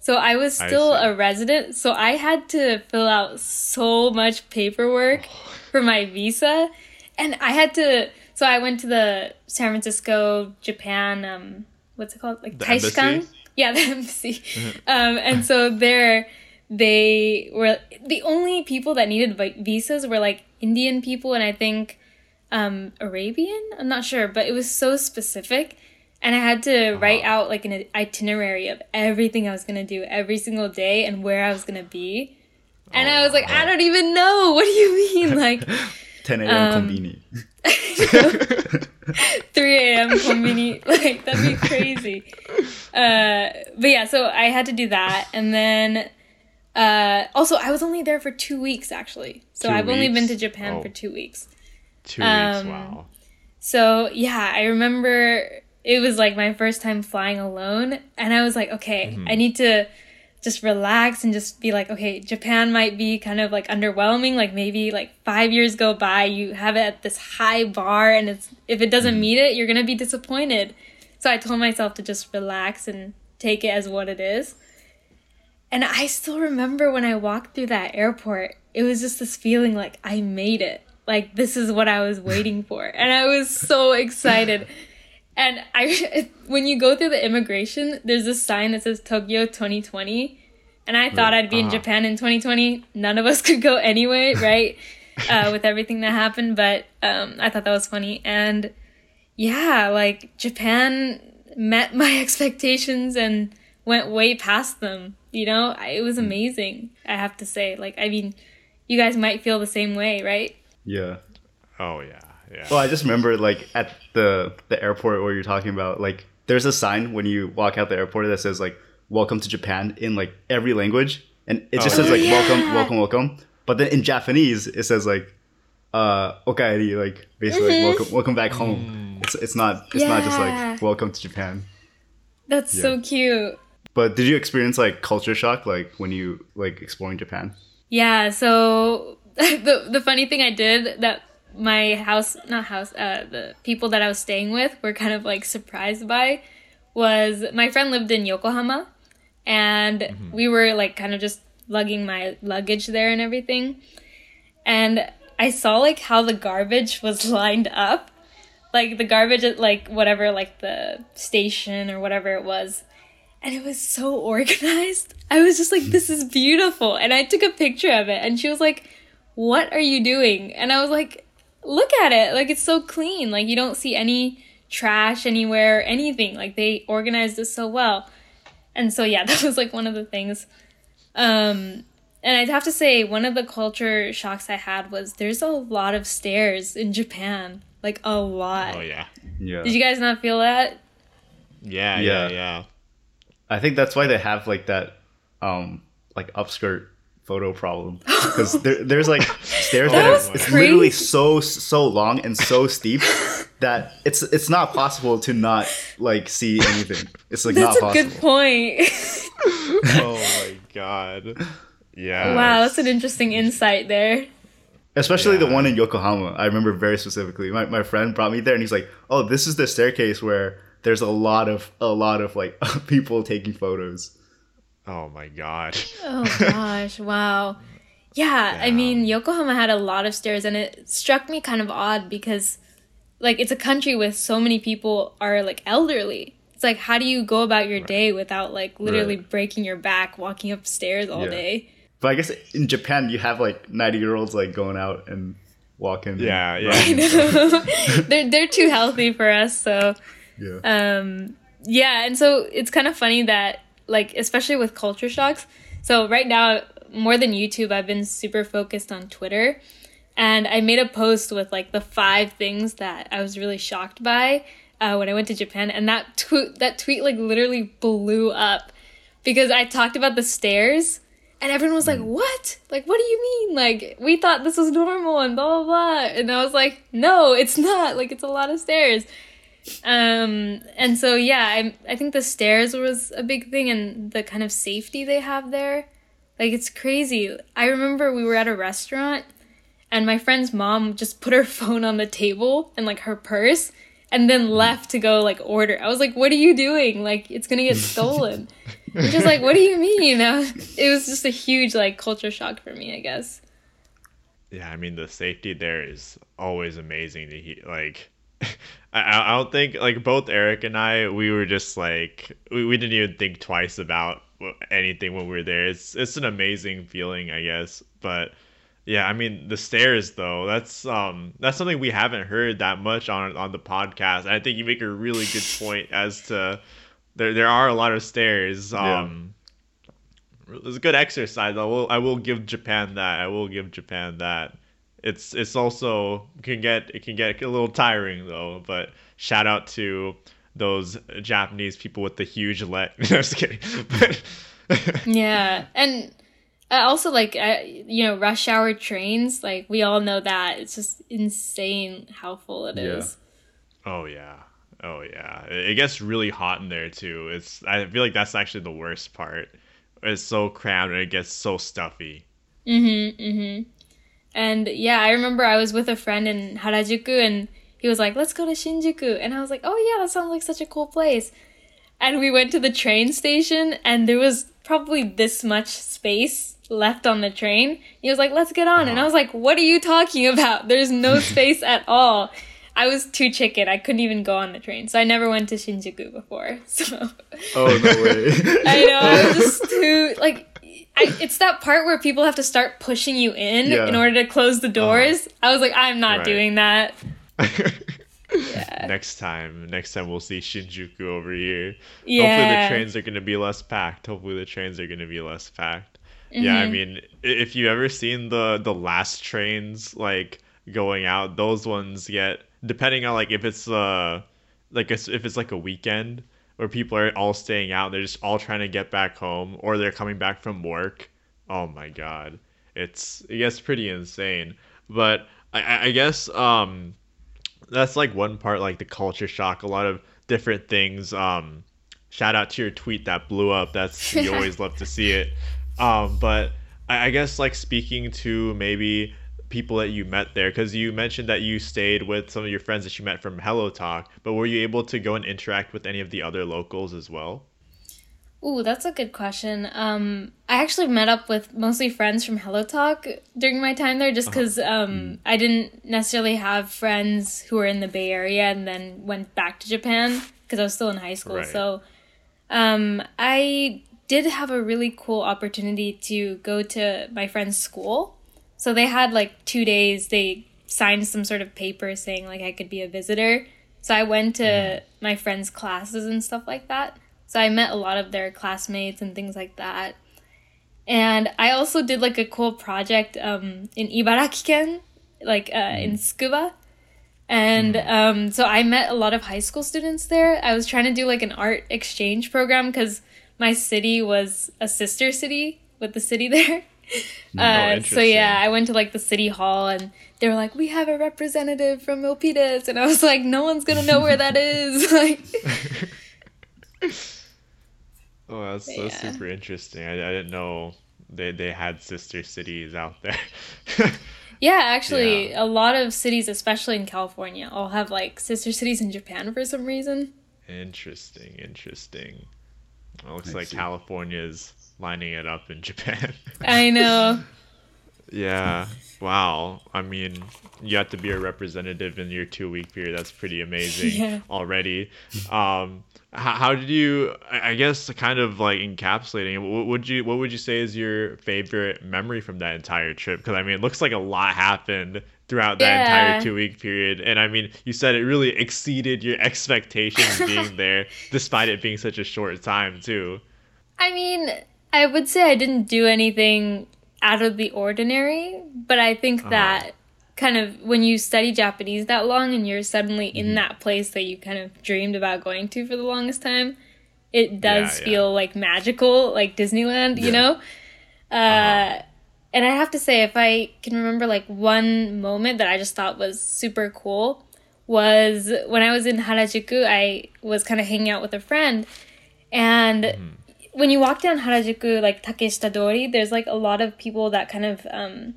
So I was still I a resident. So I had to fill out so much paperwork for my visa. And I had to, so I went to the San Francisco, Japan, um, what's it called? Like Taishikan? Yeah, the embassy. um, and so there, they were the only people that needed visas were like Indian people and I think um, Arabian. I'm not sure, but it was so specific. And I had to uh-huh. write out like an itinerary of everything I was going to do every single day and where I was going to be. And oh, I was like, I don't even know. What do you mean? Like 10 a.m. Um, konbini. 3 a.m. konbini. Like, that'd be crazy. Uh, but yeah, so I had to do that. And then uh, also, I was only there for two weeks, actually. So i I've weeks? only been to Japan oh. for two weeks. Two um, weeks, wow. So yeah, I remember it was like my first time flying alone, and I was like, okay, mm-hmm. I need to just relax and just be like, okay, Japan might be kind of like underwhelming. Like maybe like five years go by, you have it at this high bar, and it's if it doesn't mm-hmm. meet it, you're gonna be disappointed. So I told myself to just relax and take it as what it is. And I still remember when I walked through that airport, it was just this feeling like I made it like this is what I was waiting for. And I was so excited. And I when you go through the immigration, there's a sign that says Tokyo 2020. And I thought I'd be uh-huh. in Japan in 2020. None of us could go anyway, right? uh, with everything that happened, but um, I thought that was funny. And yeah, like Japan met my expectations and went way past them. You know, it was hmm. amazing. I have to say, like, I mean, you guys might feel the same way, right? Yeah. Oh yeah, yeah. Well, I just remember like at the the airport where you're talking about, like there's a sign when you walk out the airport that says like "Welcome to Japan" in like every language, and it just oh, says like yeah. "Welcome, welcome, welcome." But then in Japanese, it says like uh okaeri like basically mm-hmm. like, welcome welcome back home mm. it's it's not it's yeah. not just like welcome to japan that's yeah. so cute but did you experience like culture shock like when you like exploring japan yeah so the the funny thing I did that my house not house uh the people that I was staying with were kind of like surprised by was my friend lived in Yokohama and mm-hmm. we were like kind of just lugging my luggage there and everything and I saw like how the garbage was lined up like the garbage at like whatever like the station or whatever it was and it was so organized. I was just like, this is beautiful. And I took a picture of it, and she was like, what are you doing? And I was like, look at it. Like, it's so clean. Like, you don't see any trash anywhere anything. Like they organized it so well. And so yeah, that was like one of the things. Um and I'd have to say one of the culture shocks I had was there's a lot of stairs in Japan. Like a lot. Oh yeah. Yeah. Did you guys not feel that? Yeah, Yeah. yeah, yeah. I think that's why they have like that, um, like upskirt photo problem because there, there's like stairs That that, are it's literally so so long and so steep that it's it's not possible to not like see anything. It's like That's a not good point. oh my god. Yeah. wow, that's an interesting insight there. Especially the one in Yokohama. I remember very specifically. My my friend brought me there and he's like, "Oh, this is the staircase where there's a lot of a lot of like people taking photos." Oh my god. Oh gosh, wow. Yeah, I mean, Yokohama had a lot of stairs, and it struck me kind of odd because, like, it's a country with so many people are like elderly. It's like, how do you go about your day without like literally Right. breaking your back walking upstairs all Yeah. day? But I guess in Japan you have like 90 year olds like going out and walking. and Yeah, yeah. running. they're they're too healthy for us, so yeah. um yeah and so it's kind of funny that like especially with culture shocks. So right now more than youtube i've been super focused on twitter. And i made a post with like the five things that i was really shocked by uh, when i went to japan. And that tweet that tweet like literally blew up because i talked about the stairs and everyone was like what? Like what do you mean? Like we thought this was normal and blah blah blah. And i was like no it's not. Like it's a lot of stairs um and so yeah i i think the stairs was a big thing and the kind of safety they have there. Like it's crazy. I remember we were at a restaurant and my friend's mom just put her phone on the table and like her purse and then left to go like order. I was like what are you doing? Like it's gonna get stolen. Just like what do you mean? Was- it was just a huge like culture shock for me i guess. Yeah, I mean the safety there is always amazing to hear. Like, I, I don't think like both Eric and I we were just like we, we didn't even think twice about anything when we were there. It's it's an amazing feeling, I guess. But yeah, I mean the stairs though. That's um that's something we haven't heard that much on on the podcast. And I think you make a really good point as to there there are a lot of stairs. Yeah. Um. It's a good exercise. I will. I will give Japan that. I will give Japan that. It's it's also can get it can get a little tiring though. But shout out to those Japanese people with the huge let. No, just kidding. Yeah, and also like uh, you know rush hour trains. Like we all know that it's just insane how full it Yeah. is. oh yeah, oh yeah. It it gets really hot in there too. It's I feel like that's actually the worst part. It's so crammed and it gets so stuffy. Mm-hmm. Mm-hmm. And yeah, I remember I was with a friend in Harajuku, and he was like, "Let's go to Shinjuku," and I was like, "Oh yeah, that sounds like such a cool place." And we went to the train station, and there was probably this much space left on the train. He was like, "Let's get on," and I uh-huh. was like, "What are you talking about? There's no space at all." I was too chicken. I couldn't even go on the train, so I never went to Shinjuku before. So Oh no way. I know. I was just too like. I, it's that part where people have to start pushing you in Yeah. in order to close the doors. I was like, I'm not Right. doing that. Yeah. next time, next time we'll see Shinjuku over here. Yeah. Hopefully the trains are going to be less packed. Hopefully the trains are going to be less packed. Yeah, I mean, if you ever seen the the last trains like going out, those ones get depending on like if it's uh like it's, if it's like a weekend where people are all staying out, they're just all trying to get back home or they're coming back from work. Oh my god. It's it gets pretty insane. But I- I, guess um that's like one part like the culture shock a lot of different things um shout out to your tweet that blew up that's you always love to see it um but I, I guess like speaking to maybe people that you met there because you mentioned that you stayed with some of your friends that you met from hello talk but were you able to go and interact with any of the other locals as well Ooh, that's a good question. Um, I actually met up with mostly friends from Hello Talk during my time there, just because um, I didn't necessarily have friends who were in the Bay Area and then went back to Japan because I was still in high school. Right. So um, I did have a really cool opportunity to go to my friend's school. So they had like two days. They signed some sort of paper saying like I could be a visitor, So I went to my friends' classes and stuff like that. So I met a lot of their classmates and things like that. And I also did like a cool project um, in Ibaraki-ken, like uh, in Tsukuba. And um, so I met a lot of high school students there. I was trying to do like an art exchange program because my city was a sister city with the city there. Uh, so yeah, I went to like the city hall and they were like, "We have a representative from Milpitas," and I was like, "No one's gonna know where that is." like, Oh, that's, that's Yeah. super interesting. I, I didn't know they, they had sister cities out there. yeah, actually, Yeah. a lot of cities, especially in California, all have like sister cities in Japan for some reason. interesting, interesting. It looks I like see. California's lining it up in Japan. I know. yeah. Wow. I mean, you have to be a representative in your two week period. That's pretty amazing Yeah. already. Um, how, how did you? I I guess kind of like encapsulating. What would you? What would you say is your favorite memory from that entire trip? Because I mean, it looks like a lot happened throughout that Yeah. entire two week period. And I mean, you said it really exceeded your expectations being there, despite it being such a short time too. I mean, I would say I didn't do anything out of the ordinary, but I think uh-huh. that kind of when you study Japanese that long and you're suddenly in mm-hmm. that place that you kind of dreamed about going to for the longest time, it does Yeah, yeah. feel like magical, like Disneyland, you know? Uh, uh-huh. And I have to say, if I can remember like one moment that I just thought was super cool, was when I was in Harajuku, I was kind of hanging out with a friend, and when you walk down Harajuku, like Takeshita Dori, there's like a lot of people that kind of, um,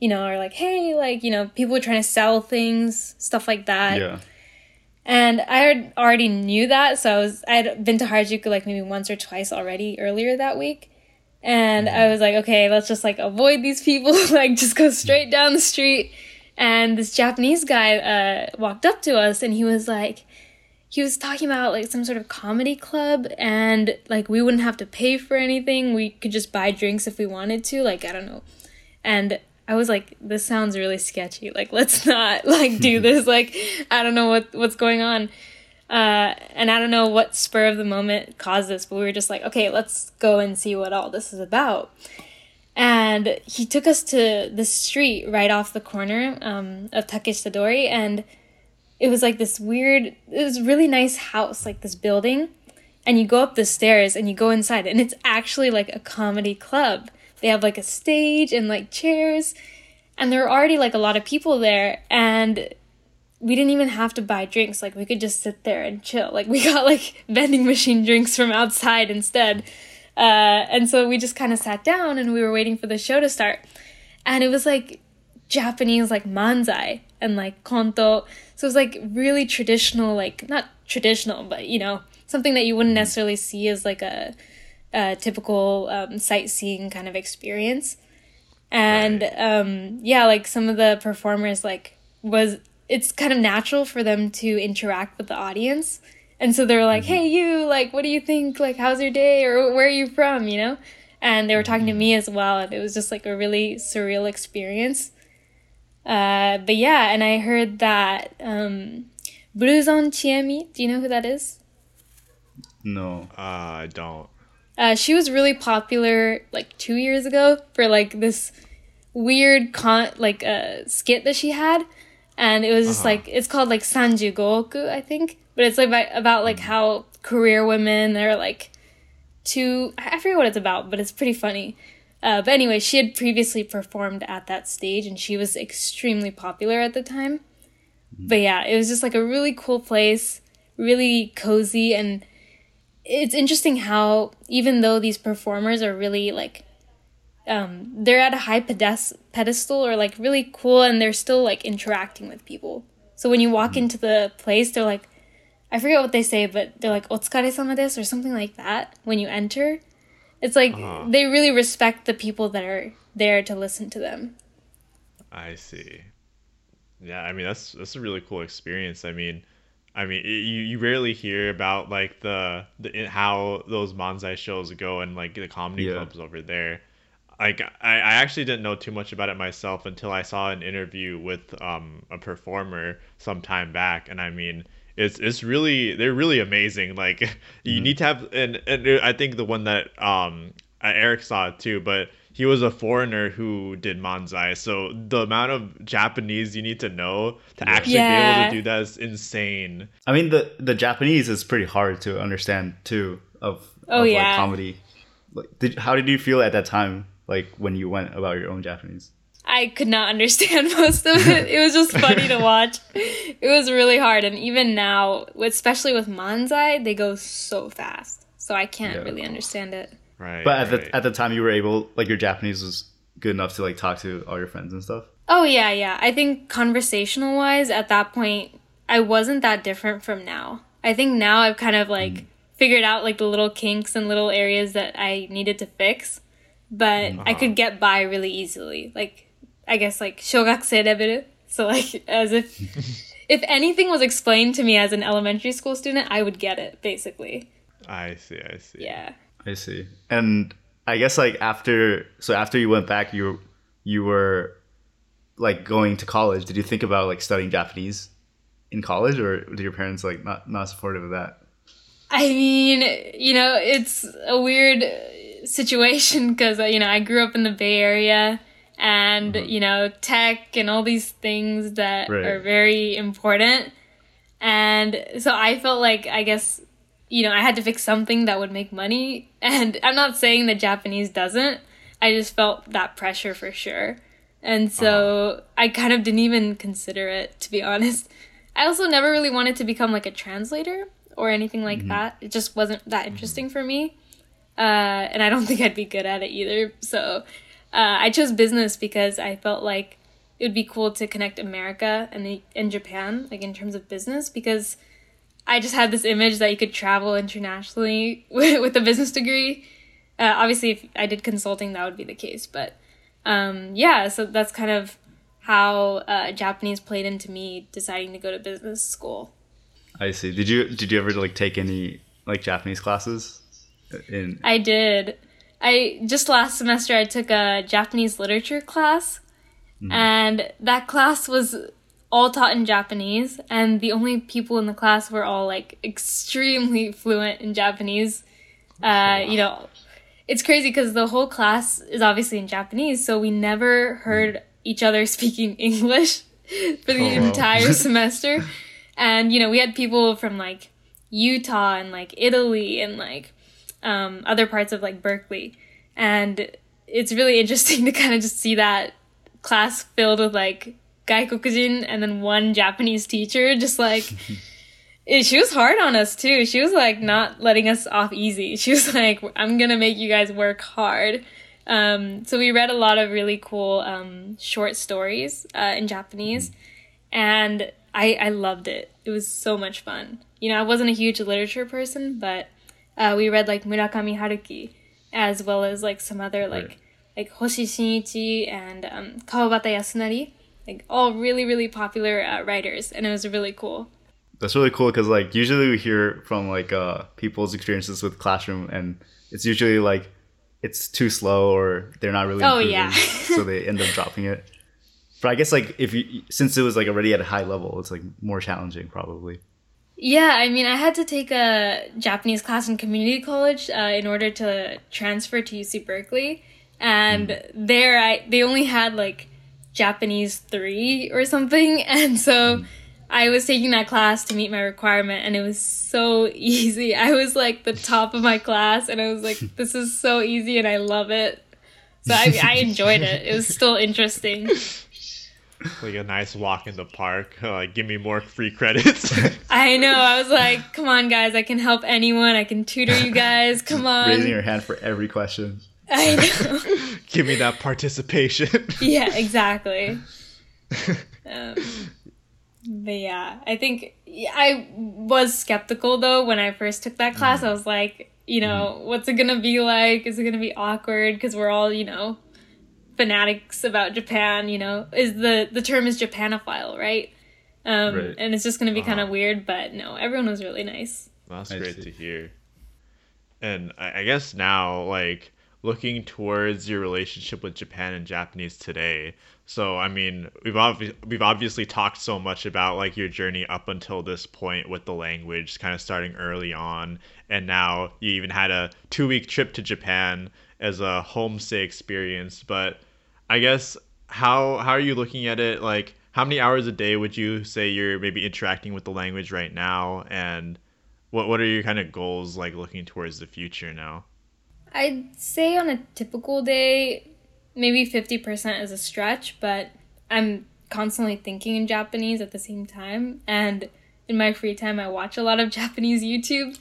you know, are like, hey, like, you know, people trying to sell things, stuff like that. Yeah. And I already knew that, so I was I had been to Harajuku like maybe once or twice already earlier that week. And I was like, okay, let's just like avoid these people, like just go straight down the street. And this Japanese guy uh, walked up to us and he was like, he was talking about like some sort of comedy club and like we wouldn't have to pay for anything. We could just buy drinks if we wanted to. Like, I don't know. And I was like, this sounds really sketchy. Like, let's not like do this. Like, I don't know what what's going on. Uh, and I don't know what spur of the moment caused this, but we were just like, okay, let's go and see what all this is about. And he took us to the street right off the corner um, of Takeshitadori, and it was like this weird, it was really nice house, like this building. And you go up the stairs and you go inside, and it's actually like a comedy club. They have like a stage and like chairs, and there were already like a lot of people there, and we didn't even have to buy drinks. Like we could just sit there and chill. Like we got like vending machine drinks from outside instead. Uh, and so we just kind of sat down and we were waiting for the show to start. And it was like Japanese like manzai and like konto. So it was like really traditional, like not traditional, but you know, something that you wouldn't necessarily see as like a, a typical um, sightseeing kind of experience. And um, yeah, like some of the performers like was it's kind of natural for them to interact with the audience. And so they were like, "Hey, you! Like, what do you think? Like, how's your day? Or where are you from? You know?" And they were talking to me as well, and it was just like a really surreal experience. Uh, but yeah, and I heard that um, Blouson Chiemi. Do you know who that is? No. Uh, I don't. Uh, she was really popular like two years ago for like this weird con like uh, skit that she had, and it was just Uh-huh. like it's called like Sanju Goku, I think, but it's like about, about like how career women are like too I forget what it's about, but it's pretty funny. Uh, but anyway, she had previously performed at that stage, and she was extremely popular at the time. But yeah, it was just like a really cool place, really cozy, and it's interesting how even though these performers are really like um they're at a high pedes- pedestal or like really cool and they're still like interacting with people so when you walk into the place they're like i forget what they say but they're like otsukare sama desu or something like that when you enter it's like Uh-huh. they really respect the people that are there to listen to them I see. Yeah, I mean that's that's a really cool experience. I mean, I mean it, you you rarely hear about like the the how those manzai shows go and like the comedy Yeah. clubs over there. Like I, I actually didn't know too much about it myself until I saw an interview with um a performer some time back, and I mean it's it's really they're really amazing. Like you Mm-hmm. need to have and and I think the one that um uh, Eric saw it too, but he was a foreigner who did manzai. So the amount of Japanese you need to know to actually be able to do that is insane. I mean, the the Japanese is pretty hard to understand too. Of Oh, of, yeah. like comedy. Like, did, how did you feel at that time? Like when you went about your own Japanese? I could not understand most of it. It was just funny to watch. It was really hard, and even now, especially with manzai, they go so fast, so I can't Yeah. really understand it. Right. But at right. the at the time, you were able like your Japanese was good enough to like talk to all your friends and stuff. Oh yeah, yeah. I think conversational wise, at that point, I wasn't that different from now. I think now I've kind of like hmm. figured out like the little kinks and little areas that I needed to fix, but I could uh-huh. get by really easily. Like I guess like shogakusei level. So like as if if anything was explained to me as an elementary school student, I would get it basically. I see. I see. Yeah. I see. And I guess like after so after you went back, you you were like going to college. Did you think about like studying Japanese in college, or did your parents like not not supportive of that? I mean, you know, it's a weird situation because, uh, you know, I grew up in the Bay Area and, uh-huh. you know, tech and all these things that Right. are very important. And so I felt like, I guess, you know, I had to fix something that would make money. And I'm not saying that Japanese doesn't, I just felt that pressure for sure. And so uh-huh. I kind of didn't even consider it, to be honest. I also never really wanted to become like a translator or anything like mm-hmm. that. It just wasn't that mm-hmm. interesting for me. Uh, and I don't think I'd be good at it either. So uh, I chose business because I felt like it would be cool to connect America and the, and Japan, like in terms of business, because I just had this image that you could travel internationally with, with a business degree. Uh, obviously, if I did consulting, that would be the case. But um, yeah, so that's kind of how uh, Japanese played into me deciding to go to business school. I see. Did you did you ever like take any like Japanese classes? In I did. I just last semester I took a Japanese literature class, and that class was all taught in Japanese, and the only people in the class were all like extremely fluent in Japanese. Uh, you know, it's crazy because the whole class is obviously in Japanese, so we never heard each other speaking English for the Oh, wow. entire semester. And you know, we had people from like Utah and like Italy and like um, other parts of like Berkeley, and it's really interesting to kind of just see that class filled with like gaikokujin and then one Japanese teacher, just like. She was hard on us too. She was like not letting us off easy. She was like, "I'm gonna make you guys work hard." Um, so we read a lot of really cool um, short stories uh, in Japanese, and I I loved it. It was so much fun. You know, I wasn't a huge literature person, but uh, we read like Murakami Haruki, as well as like some other like Right. like Hoshi Shinichi and um, Kawabata Yasunari, like all really really popular uh, writers, and it was really cool. That's really cool because like usually we hear from like uh people's experiences with classroom and it's usually like it's too slow or they're not really Oh, improving, yeah. so they end up dropping it. But I guess like if you since it was like already at a high level, it's like more challenging probably. Yeah, I mean, I had to take a Japanese class in community college uh, in order to transfer to UC Berkeley, and there I they only had like Japanese three or something, and so I was taking that class to meet my requirement, and it was so easy. I was like the top of my class, and I was like, "This is so easy, and I love it." So I, I enjoyed it. It was still interesting. Like a nice walk in the park. Like, give me more free credits. I know. I was like, "Come on, guys! I can help anyone. I can tutor you guys. Come on!" Raising your hand for every question. I know. give me that participation. yeah, exactly. Um, but yeah, I think I was skeptical though when I first took that class. I was like, you know, what's it gonna be like? Is it gonna be awkward? Because we're all, you know, fanatics about Japan. You know, is the the term is Japanophile, right? Um, Right. And it's just gonna be kind of Uh-huh. weird. But no, everyone was really nice. That's I great see. to hear. And I, I guess now, like looking towards your relationship with Japan and Japanese today. So, I mean, we've obvi- we've obviously talked so much about like your journey up until this point with the language, kind of starting early on, and now you even had a two week trip to Japan as a homestay experience. But I guess how how are you looking at it? Like, how many hours a day would you say you're maybe interacting with the language right now, and what what are your kind of goals like looking towards the future now? I'd say on a typical day, maybe 50% is a stretch, but I'm constantly thinking in Japanese at the same time. And in my free time, I watch a lot of Japanese YouTube.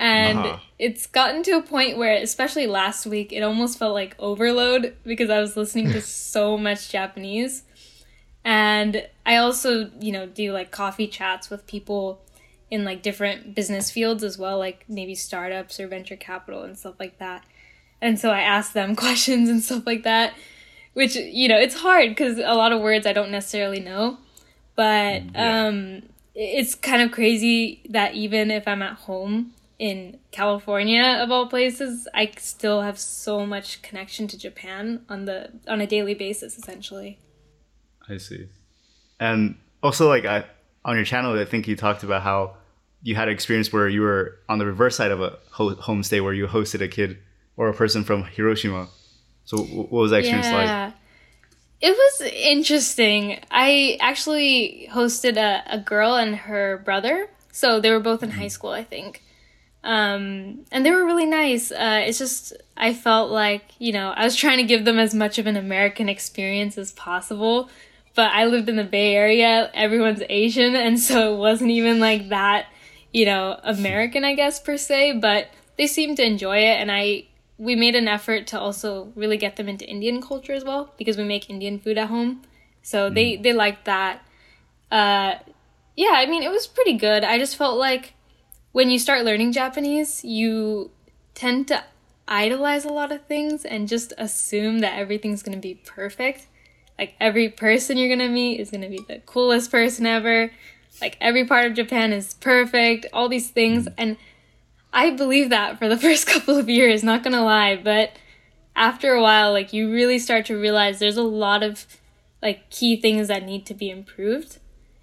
And uh-huh. it's gotten to a point where, especially last week, it almost felt like overload because I was listening to so much Japanese. And I also, you know, do like coffee chats with people in like different business fields as well, like maybe startups or venture capital and stuff like that and so I ask them questions and stuff like that, which you know it's hard because a lot of words I don't necessarily know, but yeah. um, it's kind of crazy that even if I'm at home in California of all places, I still have so much connection to Japan on the on a daily basis essentially. I see. And also like I on your channel I think you talked about how you had an experience where you were on the reverse side of a homestay where you hosted a kid or a person from Hiroshima. So what was that experience yeah. like? It was interesting. I actually hosted a, a girl and her brother. So they were both in high mm-hmm. school, I think. Um, and they were really nice. Uh, it's just, I felt like, you know, I was trying to give them as much of an American experience as possible. But I lived in the Bay Area, everyone's Asian, and so it wasn't even like that, you know, American, I guess, per se. But they seemed to enjoy it, and I we made an effort to also really get them into Indian culture as well because we make Indian food at home. So mm. they they liked that. Uh, yeah, I mean it was pretty good. I just felt like when you start learning Japanese, you tend to idolize a lot of things and just assume that everything's going to be perfect. Like every person you're going to meet is going to be the coolest person ever. Like every part of Japan is perfect, all these things mm. and I believe that for the first couple of years, not gonna lie, but after a while, like you really start to realize there's a lot of like key things that need to be improved.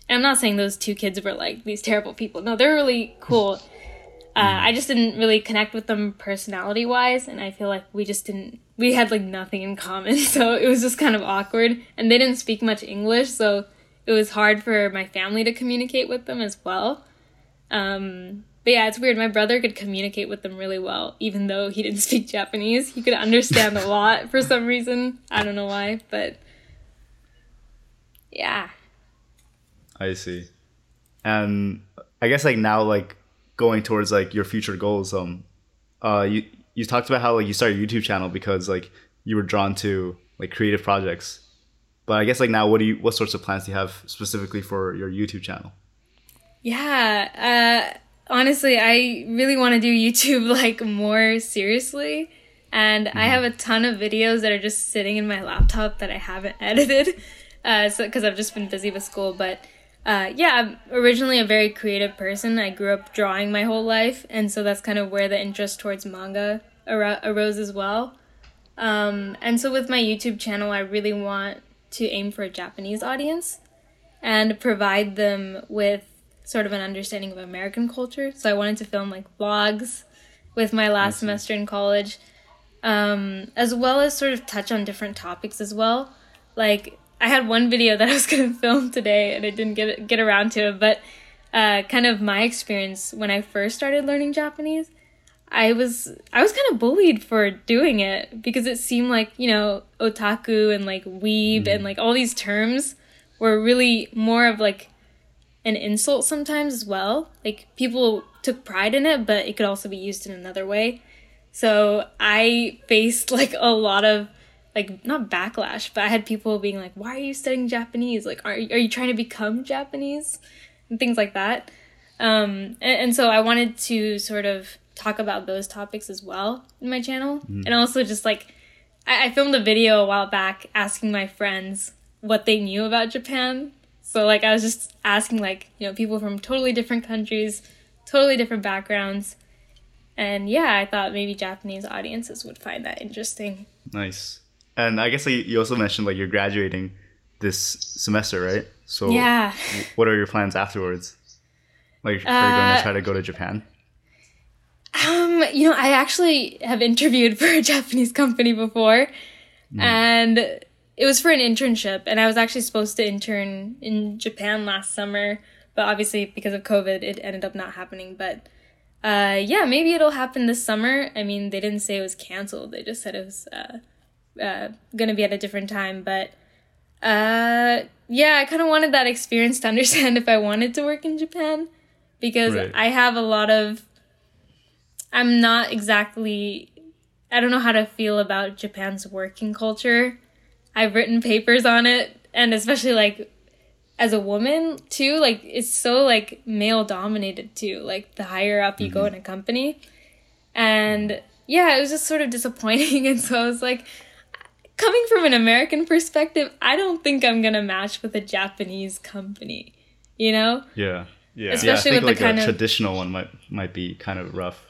And I'm not saying those two kids were like these terrible people. No, they're really cool. Uh, I just didn't really connect with them personality wise, and I feel like we just didn't. We had like nothing in common, so it was just kind of awkward. And they didn't speak much English, so it was hard for my family to communicate with them as well. Um, but yeah, it's weird. My brother could communicate with them really well, even though he didn't speak Japanese. He could understand a lot for some reason. I don't know why, but yeah. I see. And I guess like now, like going towards like your future goals. Um, uh, you you talked about how like you started a YouTube channel because like you were drawn to like creative projects. But I guess like now, what do you what sorts of plans do you have specifically for your YouTube channel? Yeah. Uh honestly, I really want to do YouTube like more seriously. And mm-hmm. I have a ton of videos that are just sitting in my laptop that I haven't edited. Uh, so because I've just been busy with school, but uh, yeah, I'm originally a very creative person. I grew up drawing my whole life, and so that's kind of where the interest towards manga ar- arose as well. Um, and so with my YouTube channel, I really want to aim for a Japanese audience and provide them with sort of an understanding of American culture. So I wanted to film like vlogs with my last semester in college, um, as well as sort of touch on different topics as well. Like I had one video that I was going to film today, and I didn't get get around to it, but uh, kind of my experience when I first started learning Japanese. I was I was kind of bullied for doing it because it seemed like you know otaku and like weeb mm. and like all these terms were really more of like an insult sometimes as well. Like people took pride in it, but it could also be used in another way. So I faced like a lot of like not backlash, but I had people being like, "Why are you studying Japanese? Like, are are you trying to become Japanese?" and things like that. Um, and, and so I wanted to sort of talk about those topics as well in my channel, mm. and also just like I, I filmed a video a while back asking my friends what they knew about Japan so like I was just asking like, you know, people from totally different countries, totally different backgrounds. And yeah, I thought maybe Japanese audiences would find that interesting. Nice. And I guess like, you also mentioned like you're graduating this semester, right? So Yeah. what are your plans afterwards? Like, are you going Uh, to try to go to Japan? Um, you know, I actually have interviewed for a Japanese company before, and it was for an internship, and I was actually supposed to intern in Japan last summer, but obviously because of COVID, it ended up not happening. But uh, yeah, maybe it'll happen this summer. I mean, they didn't say it was canceled; they just said it was uh, uh, gonna be at a different time. But uh, yeah, I kind of wanted that experience to understand if I wanted to work in Japan because Right. I have a lot of I'm not exactly I don't know how to feel about Japan's working culture. I've written papers on it and especially like as a woman too, like it's so like male dominated too, like the higher up you go in a company. And yeah, it was just sort of disappointing and so I was like coming from an American perspective, I don't think I'm going to match with a Japanese company, you know? Yeah. Yeah. Yeah, I Especially think with like the kind a of- traditional one might might be kind of rough.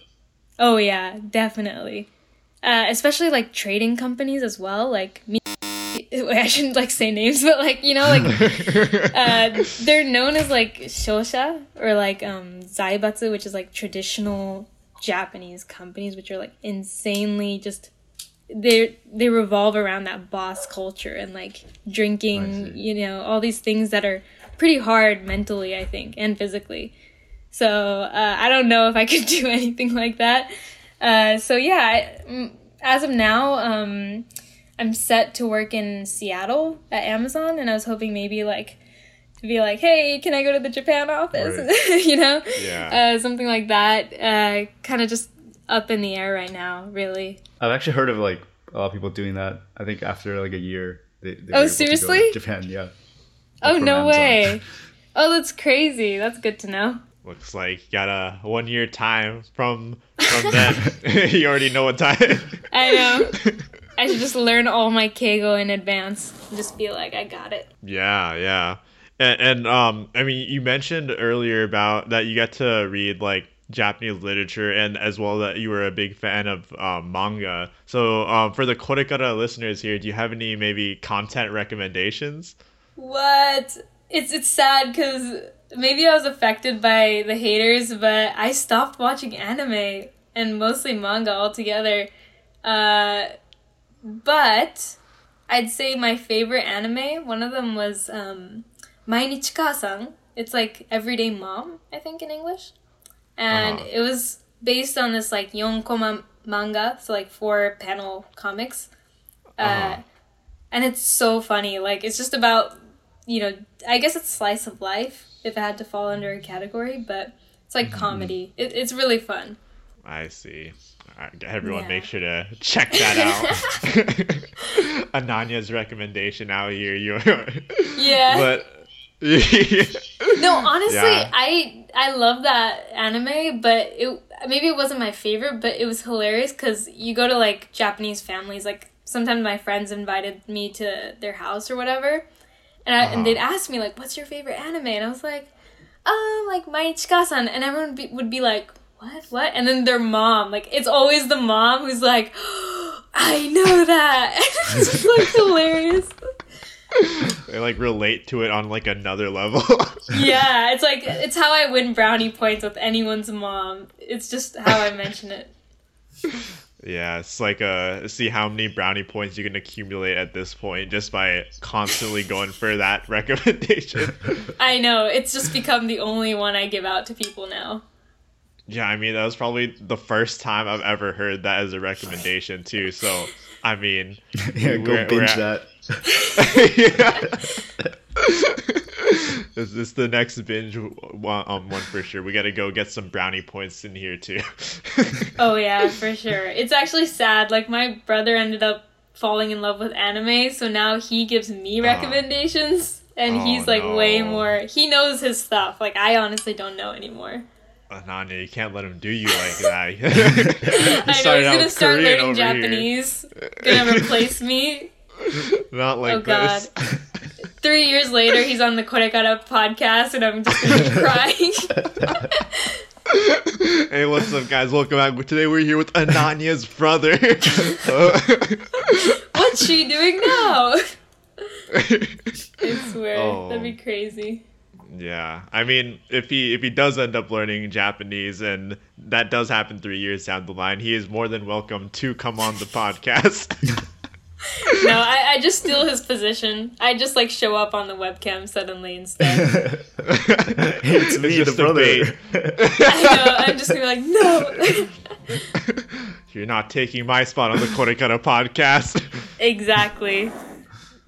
Oh yeah, definitely. Uh, especially like trading companies as well. Like me, I shouldn't like say names, but like you know, like uh, they're known as like shosha or like um, zaibatsu, which is like traditional Japanese companies, which are like insanely just they they revolve around that boss culture and like drinking, you know, all these things that are pretty hard mentally, I think, and physically. So uh, I don't know if I could do anything like that. Uh, so yeah, I, mm, as of now, um, I'm set to work in Seattle at Amazon, and I was hoping maybe like to be like, hey, can I go to the Japan office? you know, Yeah. uh, something like that. Uh, kind of just up in the air right now, really. I've actually heard of like a lot of people doing that. I think after like a year, they, they Oh, were able to go to seriously? Japan, yeah. Oh no Amazon. way! Oh, that's crazy. That's good to know. Looks like you got a one year time from from then. you already know what time. I know. I should just learn all my Keigo in advance. and Just be like, I got it. Yeah, yeah. And, and um I mean you mentioned earlier about that you get to read like Japanese literature and as well that you were a big fan of um, manga. So um for the Korekara listeners here, do you have any maybe content recommendations? What? It's it's sad because maybe I was affected by the haters, but I stopped watching anime and mostly manga altogether. Uh, but I'd say my favorite anime. One of them was um, Mainichi Kaasan. It's like Everyday Mom, I think in English, and Uh-huh. it was based on this like yonkoma manga, so like four panel comics. Uh, Uh-huh. and it's so funny. Like it's just about you know, I guess it's slice of life if it had to fall under a category, but it's like comedy. It, it's really fun. I see. Right, everyone, Yeah. make sure to check that out. Ananya's recommendation out here. You, Yeah. but no, honestly, Yeah. I I love that anime, but it maybe it wasn't my favorite, but it was hilarious because you go to like Japanese families. Like sometimes my friends invited me to their house or whatever, and I, Uh-huh. and they'd ask me like, "What's your favorite anime?" And I was like, "Um, like Mainichika-san," and everyone be, would be like, "What? What?" And then their mom, like it's always the mom who's like, "I know that." it's just like hilarious. they like relate to it on like another level. Yeah, it's like it's how I win brownie points with anyone's mom. It's just how I mention it. yeah, it's like uh, see how many brownie points you can accumulate at this point just by constantly going for that recommendation. I know it's just become the only one I give out to people now. Yeah, I mean that was probably the first time I've ever heard that as a recommendation too. So I mean, yeah, go binge at- that. Is this the next binge one, um, one for sure? We got to go get some brownie points in here too. Oh yeah, for sure. It's actually sad. Like my brother ended up falling in love with anime, so now he gives me recommendations, and Oh, he's like way more. He knows his stuff. Like I honestly don't know anymore. Ananya, you can't let him do you like that. I know he's gonna start Korean learning over here. Japanese. Gonna replace me. Not like Oh, God. Three years later, he's on the Korekara podcast, and I'm just gonna be crying. hey, what's up, guys? Welcome back. Today we're here with Ananya's brother. What's she doing now? I swear, Oh. that'd be oh. crazy. yeah, I mean, if he if he does end up learning Japanese, and that does happen three years down the line, he is more than welcome to come on the podcast. No, I, I just steal his position. I just like show up on the webcam suddenly instead. it's me, the just a brother. I know. I'm just gonna be like, no. You're not taking my spot on the Korekara podcast. exactly.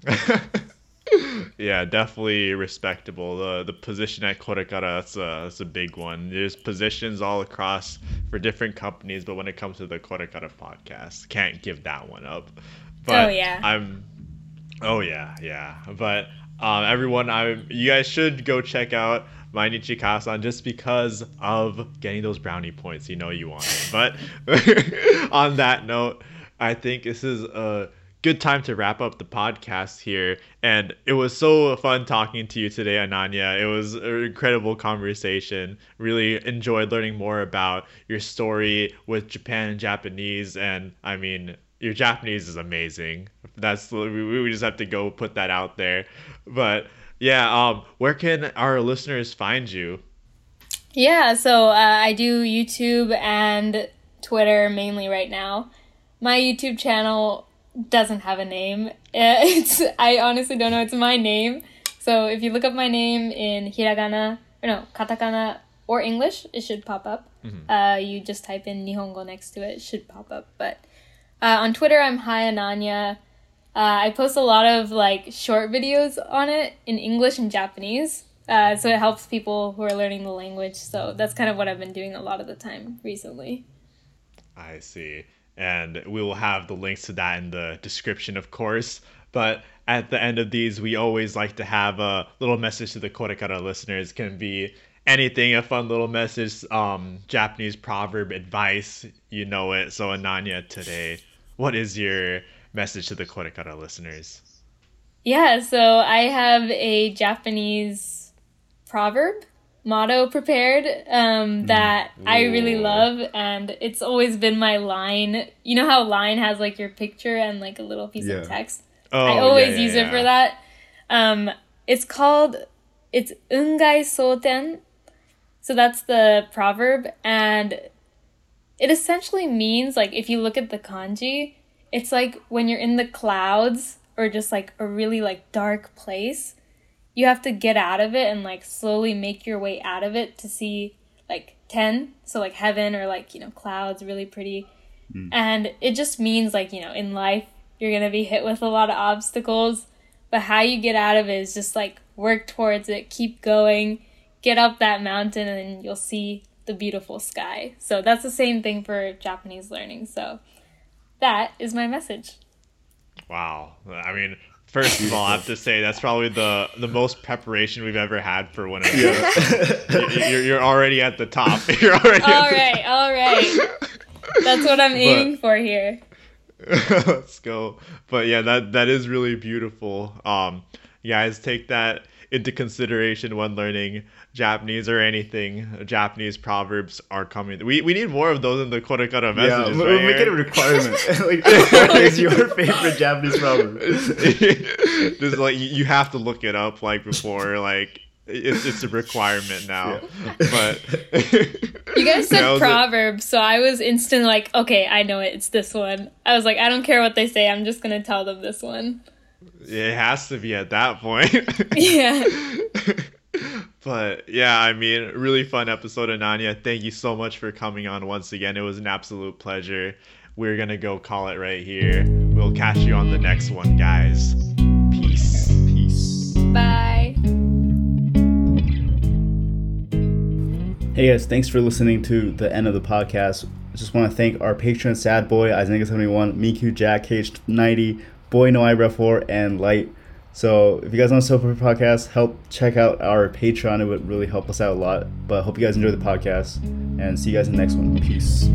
yeah, definitely respectable. The the position at Korekara, that's a, that's a big one. There's positions all across for different companies, but when it comes to the Korekara podcast, can't give that one up. But Oh, yeah. I'm Oh yeah, yeah. But um, everyone, I you guys should go check out Mainichi Kaasan just because of getting those brownie points. You know you want it. But on that note, I think this is a good time to wrap up the podcast here. And it was so fun talking to you today, Ananya. It was an incredible conversation. Really enjoyed learning more about your story with Japan and Japanese. And I mean, your Japanese is amazing. That's we, we just have to go put that out there. But yeah, um, where can our listeners find you? Yeah, so uh, I do YouTube and Twitter mainly right now. My YouTube channel doesn't have a name. It's I honestly don't know. It's my name. So if you look up my name in hiragana or no katakana or English, it should pop up. Uh, you just type in Nihongo next to it, it should pop up. But uh, on Twitter, I'm Hi Ananya. Uh, I post a lot of like short videos on it in English and Japanese. Uh, so it helps people who are learning the language. So that's kind of what I've been doing a lot of the time recently. I see. And we will have the links to that in the description, of course. But at the end of these, we always like to have a little message to the Korekara listeners. Can be anything, a fun little message, um, Japanese proverb, advice, you know it. So Ananya, today, what is your message to the Korekara listeners? Yeah, so I have a Japanese proverb motto prepared um, that I really love, and it's always been my line. You know how line has like your picture and like a little piece Yeah. of text. Oh, I always yeah, use it for that. Um, it's called it's ungai soten. So that's the proverb, and it essentially means like if you look at the kanji, it's like when you're in the clouds or just like a really like dark place, you have to get out of it and like slowly make your way out of it to see like ten, so like heaven or like you know clouds, really pretty. Hmm. And it just means like you know in life you're gonna be hit with a lot of obstacles, but how you get out of it is just like work towards it, keep going, get up that mountain, and you'll see the beautiful sky. So that's the same thing for Japanese learning. So that is my message. Wow. I mean, first of all, I have to say that's probably the the most preparation we've ever had for one of these. You're, you're already at the top. You're already All at the right, all right. That's what I'm aiming for here. Let's go. But yeah, that that is really beautiful. Um, guys, take that into consideration when learning Japanese or anything. Japanese proverbs are coming. We we need more of those in the Korekara Yeah, messages. we'll right make it a requirement. like, what is your favorite Japanese proverb? Just like you you have to look it up like before like it's it's a requirement now. But You guys said That was it. proverbs, so I was instantly like, okay, I know it. It's this one. I was like, I don't care what they say. I'm just gonna tell them this one. It has to be at that point. Yeah. but yeah, I mean, really fun episode, Ananya. Thank you so much for coming on once again. It was an absolute pleasure. We're gonna go call it right here. We'll catch you on the next one, guys. Peace. Peace. Bye. Hey guys, thanks for listening to the end of the podcast. I just want to thank our patron Sad Boy, Isaac71, Miku Jack, H90, Boy No Eyebrow 4, and Light. So if you guys want to support the podcast, help check out our Patreon. It would really help us out a lot. But hope you guys enjoy the podcast and see you guys in the next one. Peace.